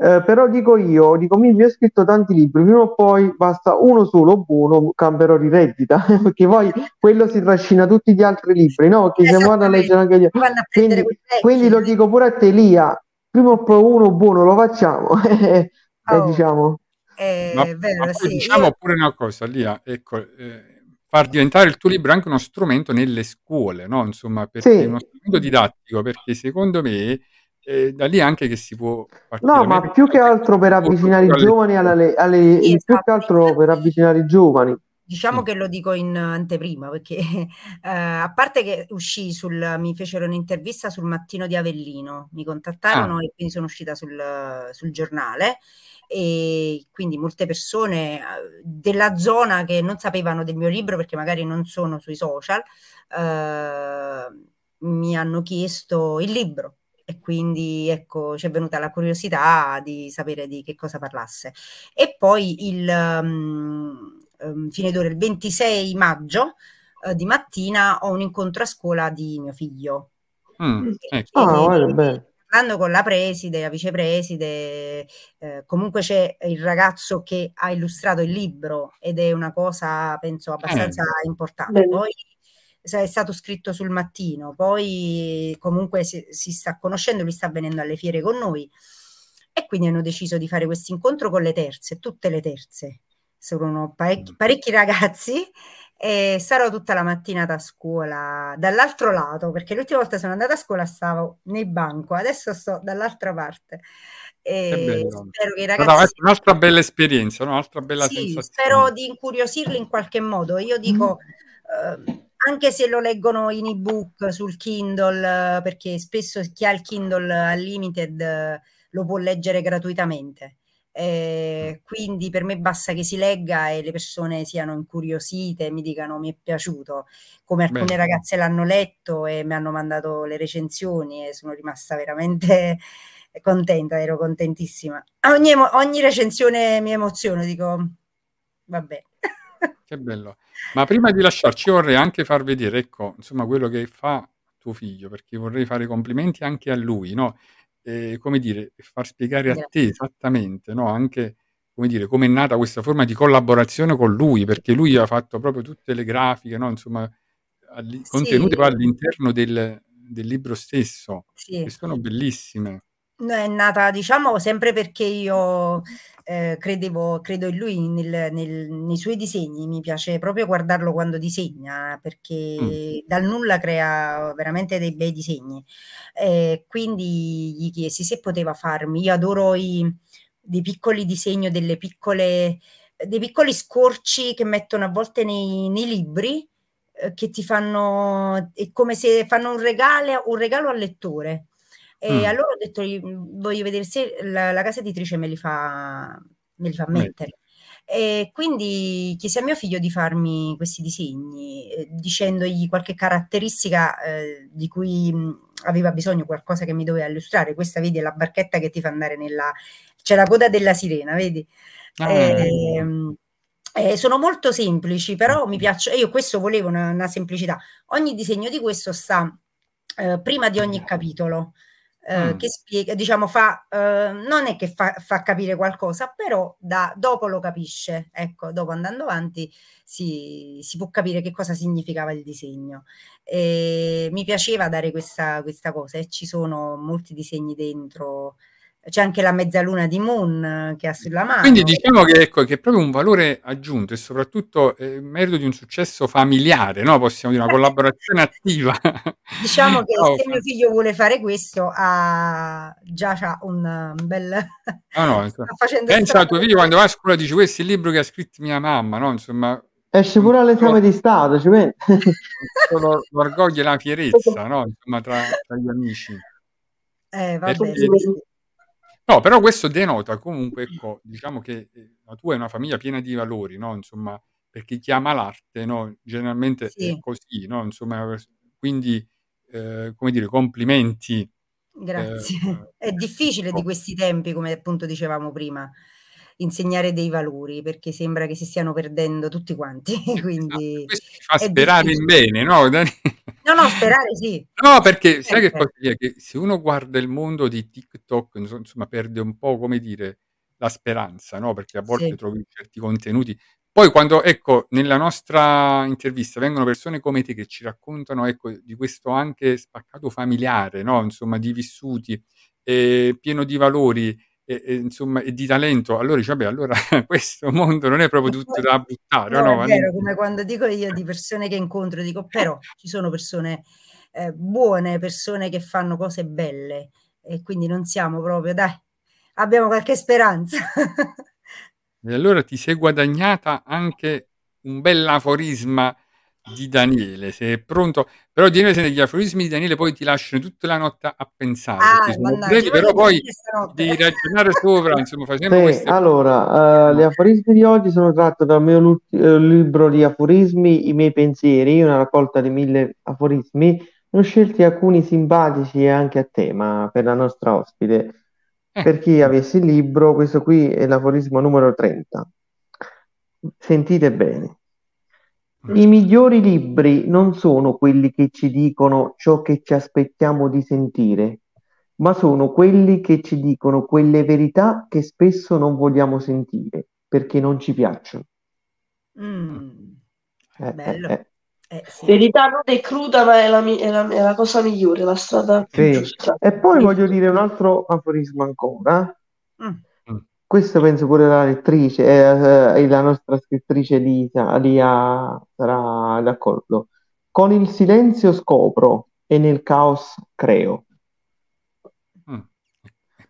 Eh, però dico io, dico io ho scritto tanti libri, prima o poi basta uno solo buono, camperò di reddita, <laughs> perché poi quello si trascina tutti gli altri libri, no? Che se vado a leggere anche Vanno prendere quindi, quindi lo dico pure a te, Lia, prima o poi uno buono lo facciamo, <laughs> e Oh, diciamo, è Ma, ma vero, poi sì. diciamo Io pure una cosa, Lia, ecco, eh, far diventare il tuo libro anche uno strumento nelle scuole, no? Insomma, perché è sì, uno strumento didattico, perché secondo me eh, da lì anche che si può no, ma più che altro per avvicinare i alle giovani alla, le- alle, sì, più che esatto. altro per avvicinare i giovani. Diciamo Sì. che lo dico in anteprima perché <laughs> eh, a parte che uscì sul, mi fecero un'intervista sul Mattino di Avellino, mi Ah, contattarono e quindi sono uscita sul, sul giornale e quindi molte persone eh, della zona che non sapevano del mio libro perché magari non sono sui social eh, mi hanno chiesto il libro e quindi ecco ci è venuta la curiosità di sapere di che cosa parlasse. E poi il um, um, fine d'ora, il 26 maggio eh, di mattina ho un incontro a scuola di mio figlio. mm, ecco. Ah, parlando con la preside, la vicepreside, eh, comunque c'è il ragazzo che ha illustrato il libro ed è una cosa, penso, abbastanza Eh, importante. Bene. Poi è stato scritto sul mattino, poi comunque si, si sta conoscendo, lui sta venendo alle fiere con noi quindi hanno deciso di fare questo incontro con le terze, tutte le terze. Sono parecchi, Mm. parecchi ragazzi e sarò tutta la mattinata a scuola dall'altro lato, perché l'ultima volta sono andata a scuola stavo nel banco, adesso sto dall'altra parte. E spero che i ragazzi un'altra bella esperienza? Un'altra bella sì, sensazione. spero di incuriosirli in qualche modo. Io dico, eh, anche se lo leggono in ebook sul Kindle, perché spesso chi ha il Kindle Unlimited eh, lo può leggere gratuitamente. Eh, quindi per me basta che si legga e le persone siano incuriosite e mi dicano mi è piaciuto, come alcune Bene. ragazze l'hanno letto e mi hanno mandato le recensioni e sono rimasta veramente <laughs> contenta, ero contentissima. Ogni, ogni recensione mi emoziono, dico, vabbè. Che bello. Ma prima di lasciarci vorrei anche far vedere, ecco, insomma, quello che fa tuo figlio, perché vorrei fare complimenti anche a lui, no? E, come dire, far spiegare a te esattamente, no? Anche, come dire, come è nata questa forma di collaborazione con lui, perché lui ha fatto proprio tutte le grafiche, no? Insomma, alli- contenute poi Sì, all'interno del, del libro stesso, che sì. sono bellissime. No, È nata, diciamo, sempre perché io eh, credevo, credo in lui, nel- nel- nei suoi disegni. Mi piace proprio guardarlo quando disegna, Mm. perché dal nulla crea veramente dei bei disegni. Eh, quindi gli chiesi se poteva farmi. Io adoro i, dei piccoli disegni, delle piccole, dei piccoli scorci che mettono a volte nei, nei libri, eh, che ti fanno, è come se fanno un regalo, un regalo al lettore. E Mm. allora ho detto, "Io voglio vedere se la, la casa editrice me li fa, me li fa mettere. E quindi chiesi a mio figlio di farmi questi disegni, eh, dicendogli qualche caratteristica eh, di cui mh, aveva bisogno, qualcosa che mi doveva illustrare. Questa, vedi, è la barchetta che ti fa andare nella... C'è la coda della sirena, vedi? Ah. Ehm, eh, sono molto semplici, però mi piacciono. Io questo volevo una, una semplicità. Ogni disegno di questo sta eh, prima di ogni capitolo, eh, Mm. che spiega, diciamo, fa, eh, non è che fa, fa capire qualcosa, però da, dopo lo capisce. Ecco, dopo andando avanti si, si può capire che cosa significava il disegno. E mi piaceva dare questa, questa cosa e ci sono molti disegni dentro. C'è anche la mezzaluna di Moon eh, che ha sulla Quindi mano. diciamo che, ecco, che è proprio un valore aggiunto e soprattutto eh, merito di un successo familiare, no? Possiamo dire una collaborazione attiva. <laughs> Diciamo che No, <laughs> se mio figlio vuole fare questo, ha già c'ha un, bel... no, <laughs> no, sta insomma, facendo pensa a tuo figlio quando va a scuola dice questo è il libro che ha scritto mia mamma, no? Insomma, Esce pure all'esame di Stato, ci solo l'orgoglio e la fierezza, no? Insomma, tra, tra gli amici. Eh, vabbè, Perché, sì, sì. No, però questo denota comunque, ecco, diciamo che eh, la tua è una famiglia piena di valori, no? Insomma, perché chi ama l'arte, no? Generalmente è Sì, così, no? Insomma, quindi, eh, come dire, complimenti. eh, grazie. <laughs> È difficile di ecco. questi tempi, come appunto dicevamo prima, insegnare dei valori, perché sembra che si stiano perdendo tutti quanti, <laughs> Esatto, quindi questo ci fa è sperare in bene, no? <laughs> No, no, sperare sì, No, perché sai che cosa è? Che se uno guarda il mondo di TikTok, inso- insomma, perde un po', come dire, la speranza, no? Perché a volte Sì, trovi certi contenuti. Poi quando, ecco, nella nostra intervista vengono persone come te che ci raccontano, ecco, di questo anche spaccato familiare, no? Insomma, di vissuti, eh, pieno di valori, e, e, insomma, e di talento, allora dici, vabbè, allora <laughs> questo mondo non è proprio tutto da buttare, No, no, è vero, come quando dico io di persone che incontro, dico però ci sono persone eh, buone, persone che fanno cose belle e quindi non siamo proprio, dai, abbiamo qualche speranza. <laughs> E allora ti sei guadagnata anche un bell'aforisma di Daniele, se è pronto. Però Daniele, se negli aforismi di Daniele poi ti lasciano tutta la notte a pensare, Ah, sono mannaggia, però poi devi ragionare sopra, <laughs> insomma, facendo Sì, queste allora, eh, gli aforismi di oggi sono tratti dal mio eh, libro di aforismi, I miei pensieri, una raccolta di mille aforismi. Ne ho scelti alcuni simpatici e anche a tema per la nostra ospite. Eh, Per chi avesse il libro, questo qui è l'aforismo numero 30. Sentite bene. I migliori libri non sono quelli che ci dicono ciò che ci aspettiamo di sentire, ma sono quelli che ci dicono quelle verità che spesso non vogliamo sentire perché non ci piacciono. Mm, Eh, eh, bello. eh. Eh, sì. Verità non è cruda, ma è la, è la- è la cosa migliore, la strada più Sì. giusta. E poi voglio dire un altro aforismo ancora. Mm. Questo penso pure la lettrice, eh, eh, la nostra scrittrice Lisa, Lia sarà d'accordo. Con il silenzio scopro e nel caos creo. Mm.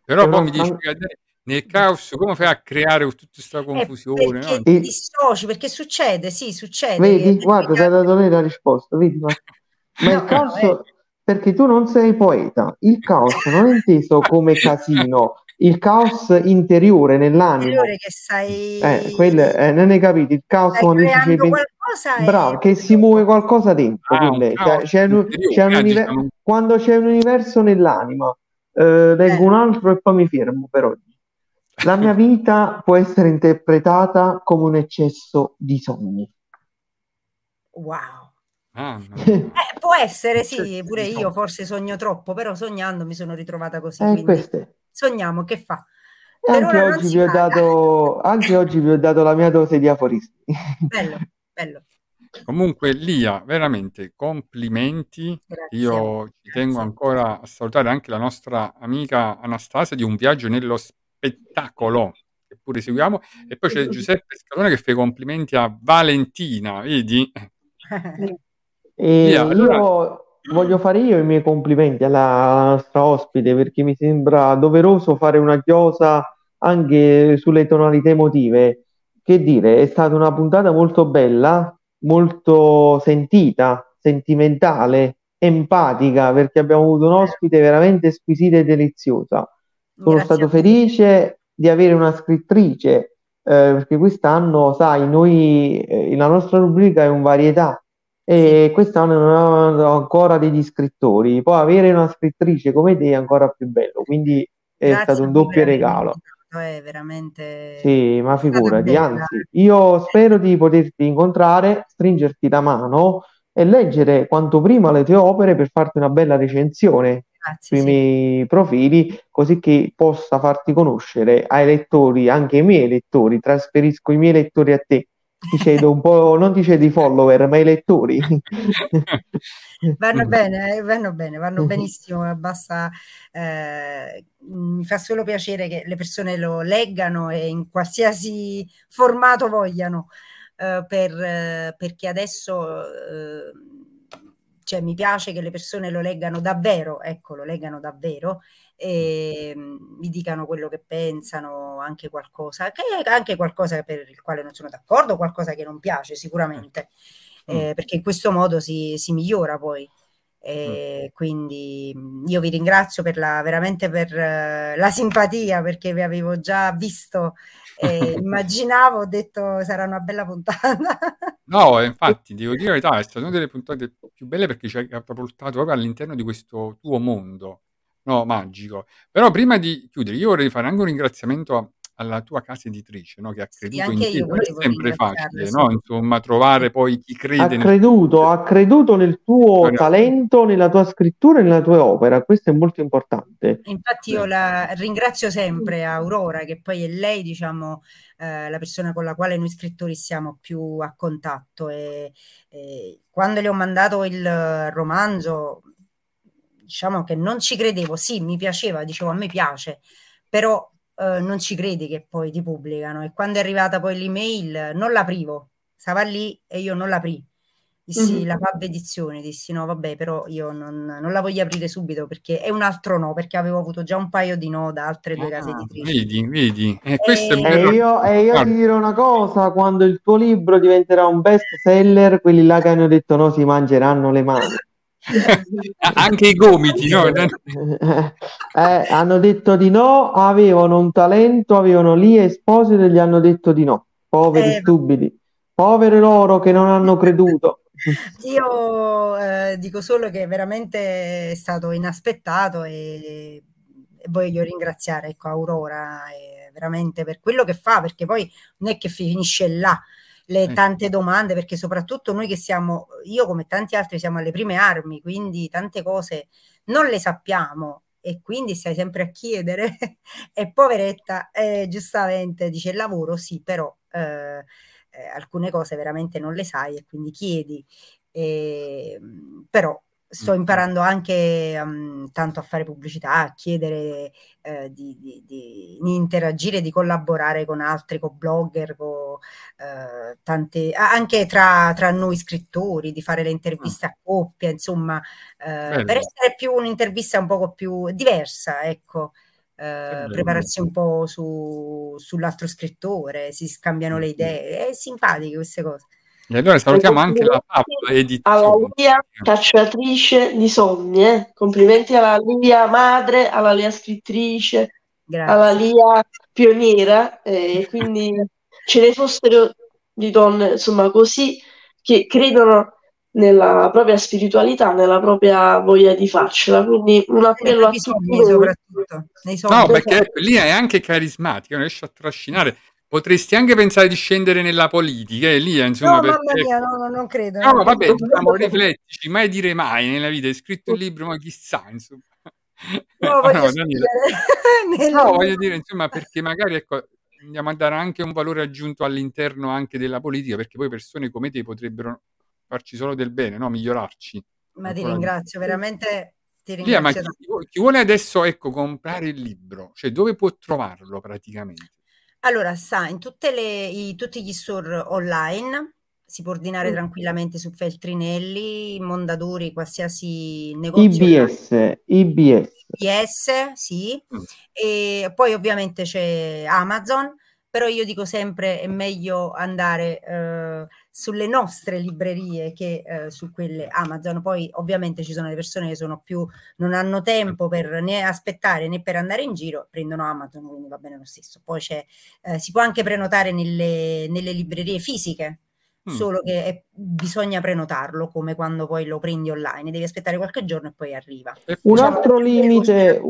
Però poi mi dici che nel caos come fai a creare tutta questa Eh, confusione? perché no? ti E- dissoci, perché succede, sì, succede. Vedi, guarda, ti ha dato lei la risposta, vedi, ma, <laughs> ma il No, caos, no, perché tu non sei poeta, il caos non è inteso <laughs> come casino, il caos interiore interiore che stai, Eh, quello, eh, non hai capito, il caos stai creando pen- qualcosa e- Bravo, che si muove qualcosa dentro, Ah, quindi un c'è- un- c'è un ah, univer- quando c'è un universo nell'anima, eh, leggo Eh. un altro e poi mi fermo per oggi. La mia vita può essere interpretata come un eccesso di sogni. Wow. Ah, no. <laughs> Eh, può essere, sì, pure io forse sogno troppo, però sognando mi sono ritrovata così, Eh, quindi queste. Sogniamo, che fa? Per anche oggi vi ho dato, anche oggi vi ho dato la mia dose di aforismi. Bello, bello. Comunque, Lia, veramente complimenti. Grazie. Io ci Grazie. tengo ancora a salutare anche la nostra amica Anastasia di Un viaggio nello spettacolo, che pure seguiamo. E poi c'è Giuseppe Scalone che fa i complimenti a Valentina, vedi? E Via, allora- io voglio fare io i miei complimenti alla, nostra ospite perché mi sembra doveroso fare una chiosa anche sulle tonalità emotive. Che dire, è stata una puntata molto bella, molto sentita, sentimentale, empatica, perché abbiamo avuto un ospite veramente squisita e deliziosa. Sono Grazie stato felice di avere una scrittrice, eh, perché quest'anno, sai, noi, eh, la nostra rubrica è un varietà e quest'anno non avevamo ancora degli scrittori. Poi avere una scrittrice come te è ancora più bello, quindi è Grazie stato un doppio avermi regalo. È veramente Sì, ma figurati, anzi, io spero di poterti incontrare, stringerti la mano e leggere quanto prima le tue opere per farti una bella recensione Grazie, sui sì. miei profili, così che possa farti conoscere ai lettori, anche ai miei lettori, trasferisco i miei lettori a te. Ti cedo un po', non ti cedo i follower, ma i lettori. <laughs> Vanno <laughs> bene, eh, vanno bene, vanno benissimo, basta, eh, mi fa solo piacere che le persone lo leggano e in qualsiasi formato vogliano, eh, per, eh, perché adesso eh, cioè, mi piace che le persone lo leggano davvero, ecco, lo leggano davvero e mm, mi dicano quello che pensano, anche qualcosa, che anche qualcosa per il quale non sono d'accordo, qualcosa che non piace sicuramente eh, perché in questo modo si, si migliora poi. E quindi mh, io vi ringrazio per la, veramente per eh, la simpatia perché vi avevo già visto e <laughs> immaginavo, ho detto sarà una bella puntata. <laughs> No, eh, infatti, <laughs> devo dire la verità, è stata una delle puntate più belle perché ci ha catapultato proprio all'interno di questo tuo mondo, no, magico. Però prima di chiudere, io vorrei fare anche un ringraziamento a- alla tua casa editrice, no, che ha Sì, creduto in anche te. io Non è sempre facile, sì. no? Insomma, trovare poi chi Ha crede nel creduto, ha creduto nel tuo talento, nella tua scrittura e nella tua opera. Questo è molto importante. Infatti io la ringrazio sempre Aurora, che poi è lei, diciamo, eh, la persona con la quale noi scrittori siamo più a contatto e, e quando le ho mandato il romanzo, diciamo che non ci credevo, sì, mi piaceva, dicevo a me piace, però eh, non ci credi che poi ti pubblicano e quando è arrivata poi l'email non l'aprivo, stava lì e io non l'aprì. Dissi Mhm. la Pub Edizione, dissi no, vabbè, però io non, non la voglio aprire subito perché è un altro no, perché avevo avuto già un paio di no da altre due case Ah, editrici. vedi, vedi. E questo è E- E bello. io, e io Guarda, ti dirò una cosa, quando il tuo libro diventerà un best seller, quelli là che hanno detto no si mangeranno le mani. <laughs> anche i gomiti, no? Eh, hanno detto di no, avevano un talento, avevano lì Esposito e gli hanno detto di no. Poveri Eh, stupidi, poveri loro che non hanno <laughs> creduto. Io eh, dico solo che veramente è stato inaspettato e, e voglio ringraziare ecco, Aurora eh, veramente per quello che fa, perché poi non è che finisce là le Eh. tante domande, perché soprattutto noi che siamo, io come tanti altri siamo alle prime armi, quindi tante cose non le sappiamo e quindi stai sempre a chiedere <laughs> e poveretta eh, giustamente dice il lavoro sì, però eh, eh, alcune cose veramente non le sai e quindi chiedi. E, mh, però sto imparando anche mm, tanto a fare pubblicità, a chiedere eh, di, di- di- di interagire, di collaborare con altri, con blogger, con eh, tante, anche tra, tra noi scrittori, di fare le interviste a coppia, insomma, eh, per essere più un'intervista un poco più diversa, ecco. eh, prepararsi un po' su- sull'altro scrittore, si scambiano le idee, è simpatiche queste cose. E allora salutiamo anche la Pub alla Edizione. Lia cacciatrice di sogni, eh. complimenti alla Lia madre, alla Lia scrittrice, alla Grazie. Lia pioniera, e quindi ce ne fossero di donne, insomma, così che credono nella propria spiritualità, nella propria voglia di farcela. Quindi un appello a Nei tutti soprattutto, nei sogni. No, perché lì è anche carismatica, riesce a trascinare. Potresti anche pensare di scendere nella politica, e lì, insomma, No, perché... mamma mia, no, no, non credo. No, non vabbè, credo. diciamo, riflettici, mai dire mai nella vita. Hai scritto il libro, ma chissà, insomma. <laughs> No, voglio <laughs> No, Daniele. scrivere <laughs> nel- No, voglio dire, insomma, perché magari ecco, andiamo a dare anche un valore aggiunto all'interno anche della politica, perché poi persone come te potrebbero farci solo del bene, no? Migliorarci. Ma ti ringrazio, veramente ti Lia, ma ringrazio chi, chi vuole adesso, ecco, comprare il libro, cioè dove può trovarlo praticamente? Allora, sta in tutte le, i- tutti gli store online, si può ordinare Mm. tranquillamente su Feltrinelli, Mondadori, qualsiasi negozio online. IBS, IBS. IS, sì, Mm. e poi ovviamente c'è Amazon, però io dico sempre è meglio andare eh, sulle nostre librerie che eh, su quelle Amazon. Poi ovviamente ci sono le persone che sono più, non hanno tempo per né aspettare né per andare in giro, prendono Amazon, quindi va bene lo stesso. Poi c'è, eh, si può anche prenotare nelle, nelle librerie fisiche. Mm. Solo che è- bisogna prenotarlo come quando poi lo prendi online, devi aspettare qualche giorno e poi arriva. E Un Diciamo, altro limite,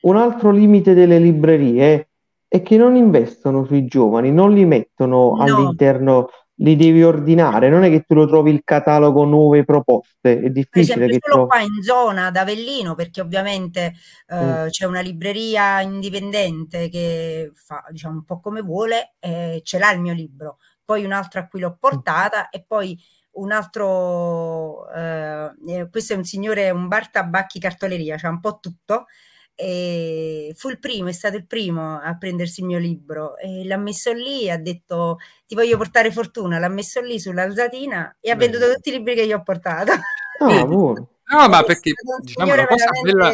un altro limite delle librerie è che non investono sui giovani, non li mettono No. all'interno, li devi ordinare, non è che tu lo trovi il catalogo nuove proposte, è Per difficile esempio, che solo trovi. qua in zona ad Avellino, perché ovviamente eh, Mm. c'è una libreria indipendente che fa diciamo un po' come vuole, e ce l'ha il mio libro, poi un'altra a cui l'ho portata e poi un altro, eh, eh, questo è un signore, un bar tabacchi cartoleria, c'ha un po' tutto. E fu il primo, è stato il primo a prendersi il mio libro e l'ha messo lì, ha detto ti voglio portare fortuna, l'ha messo lì sull'alzatina e ha venduto tutti i libri che io ho portato. Ah, <laughs> buono. No, ma perché diciamo la cosa bella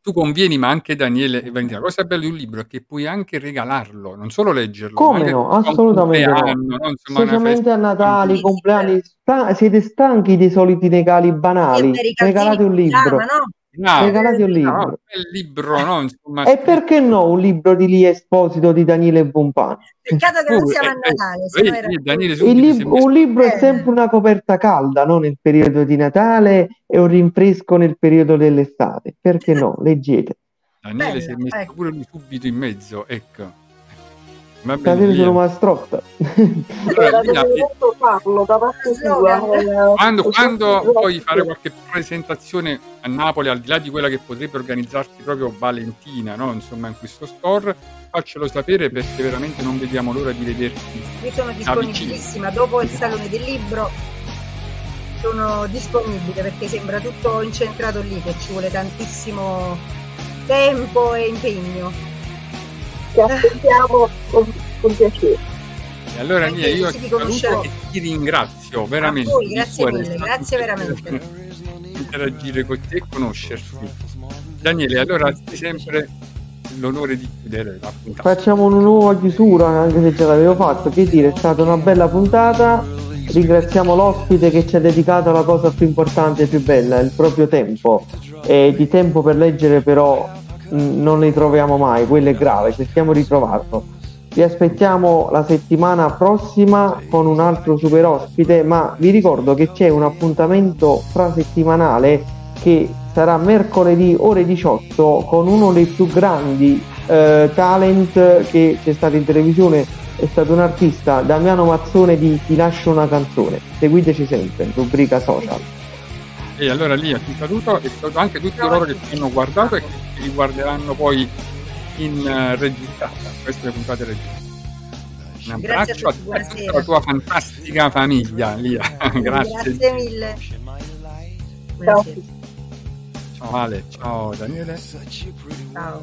tu convieni, ma anche Daniele e Valentina, la cosa bella di un libro è che puoi anche regalarlo, non solo leggerlo, Come no? Assolutamente no. Specialmente a Natali, Quindi, compleanni, sta- siete stanchi dei soliti regali banali? Regalate un libro, no? No, regalate un no, libro. un bel libro, no? Insomma, E perché no un libro di Lia Esposito di Daniele Bompani? Peccato che non siamo a eh, eh, Natale, no si è lib- un libro è bene. sempre una coperta calda, no? Nel periodo di Natale e un rinfresco nel periodo dell'estate. Perché no? <laughs> Leggete. Daniele si è Bello, messo ecco. pure lui subito in mezzo, ecco. Va bene, Stasera via. sono mastrotta. Era doveroso farlo da parte tua. eh, Quando, quando puoi fare qualche presentazione a Napoli, al di là di quella che potrebbe organizzarti proprio Valentina, no? insomma, in questo store, faccelo sapere perché veramente non vediamo l'ora di vederti. Io sono disponibilissima, dopo il salone del libro sono disponibile perché sembra tutto incentrato lì, che ci vuole tantissimo tempo e impegno. Ti aspettiamo con, con piacere. E allora, Anche Nia, io ti saluto e ti ringrazio veramente. voi, grazie cuore, mille, grazie veramente. interagire con te e conoscerti. Daniele, allora ti sempre l'onore di chiudere la puntata. Facciamo una nuova chiusura, anche se ce l'avevo fatto. Che dire, è stata una bella puntata. Ringraziamo l'ospite che ci ha dedicato la cosa più importante e più bella, il proprio tempo. E di tempo per leggere però non ne troviamo mai, quello è grave, cerchiamo di trovarlo. Vi aspettiamo la settimana prossima con un altro super ospite, ma vi ricordo che c'è un appuntamento frasettimanale che sarà mercoledì ore 18 con uno dei più grandi eh, talent che c'è stato in televisione, è stato un artista, Damiano Mazzone di Ti lascio una canzone. Seguiteci sempre, rubrica social. E allora Lia ti saluto e saluto anche tutti coloro che ti hanno guardato e che ti riguarderanno poi in eh, registrata, queste puntate registrate. Un Grazie a abbraccio a, e a tutta buonasera. la tua fantastica famiglia, Lia. <laughs> Grazie. Grazie mille. Buonasera. Ciao Ale, ciao Daniele. A Ciao.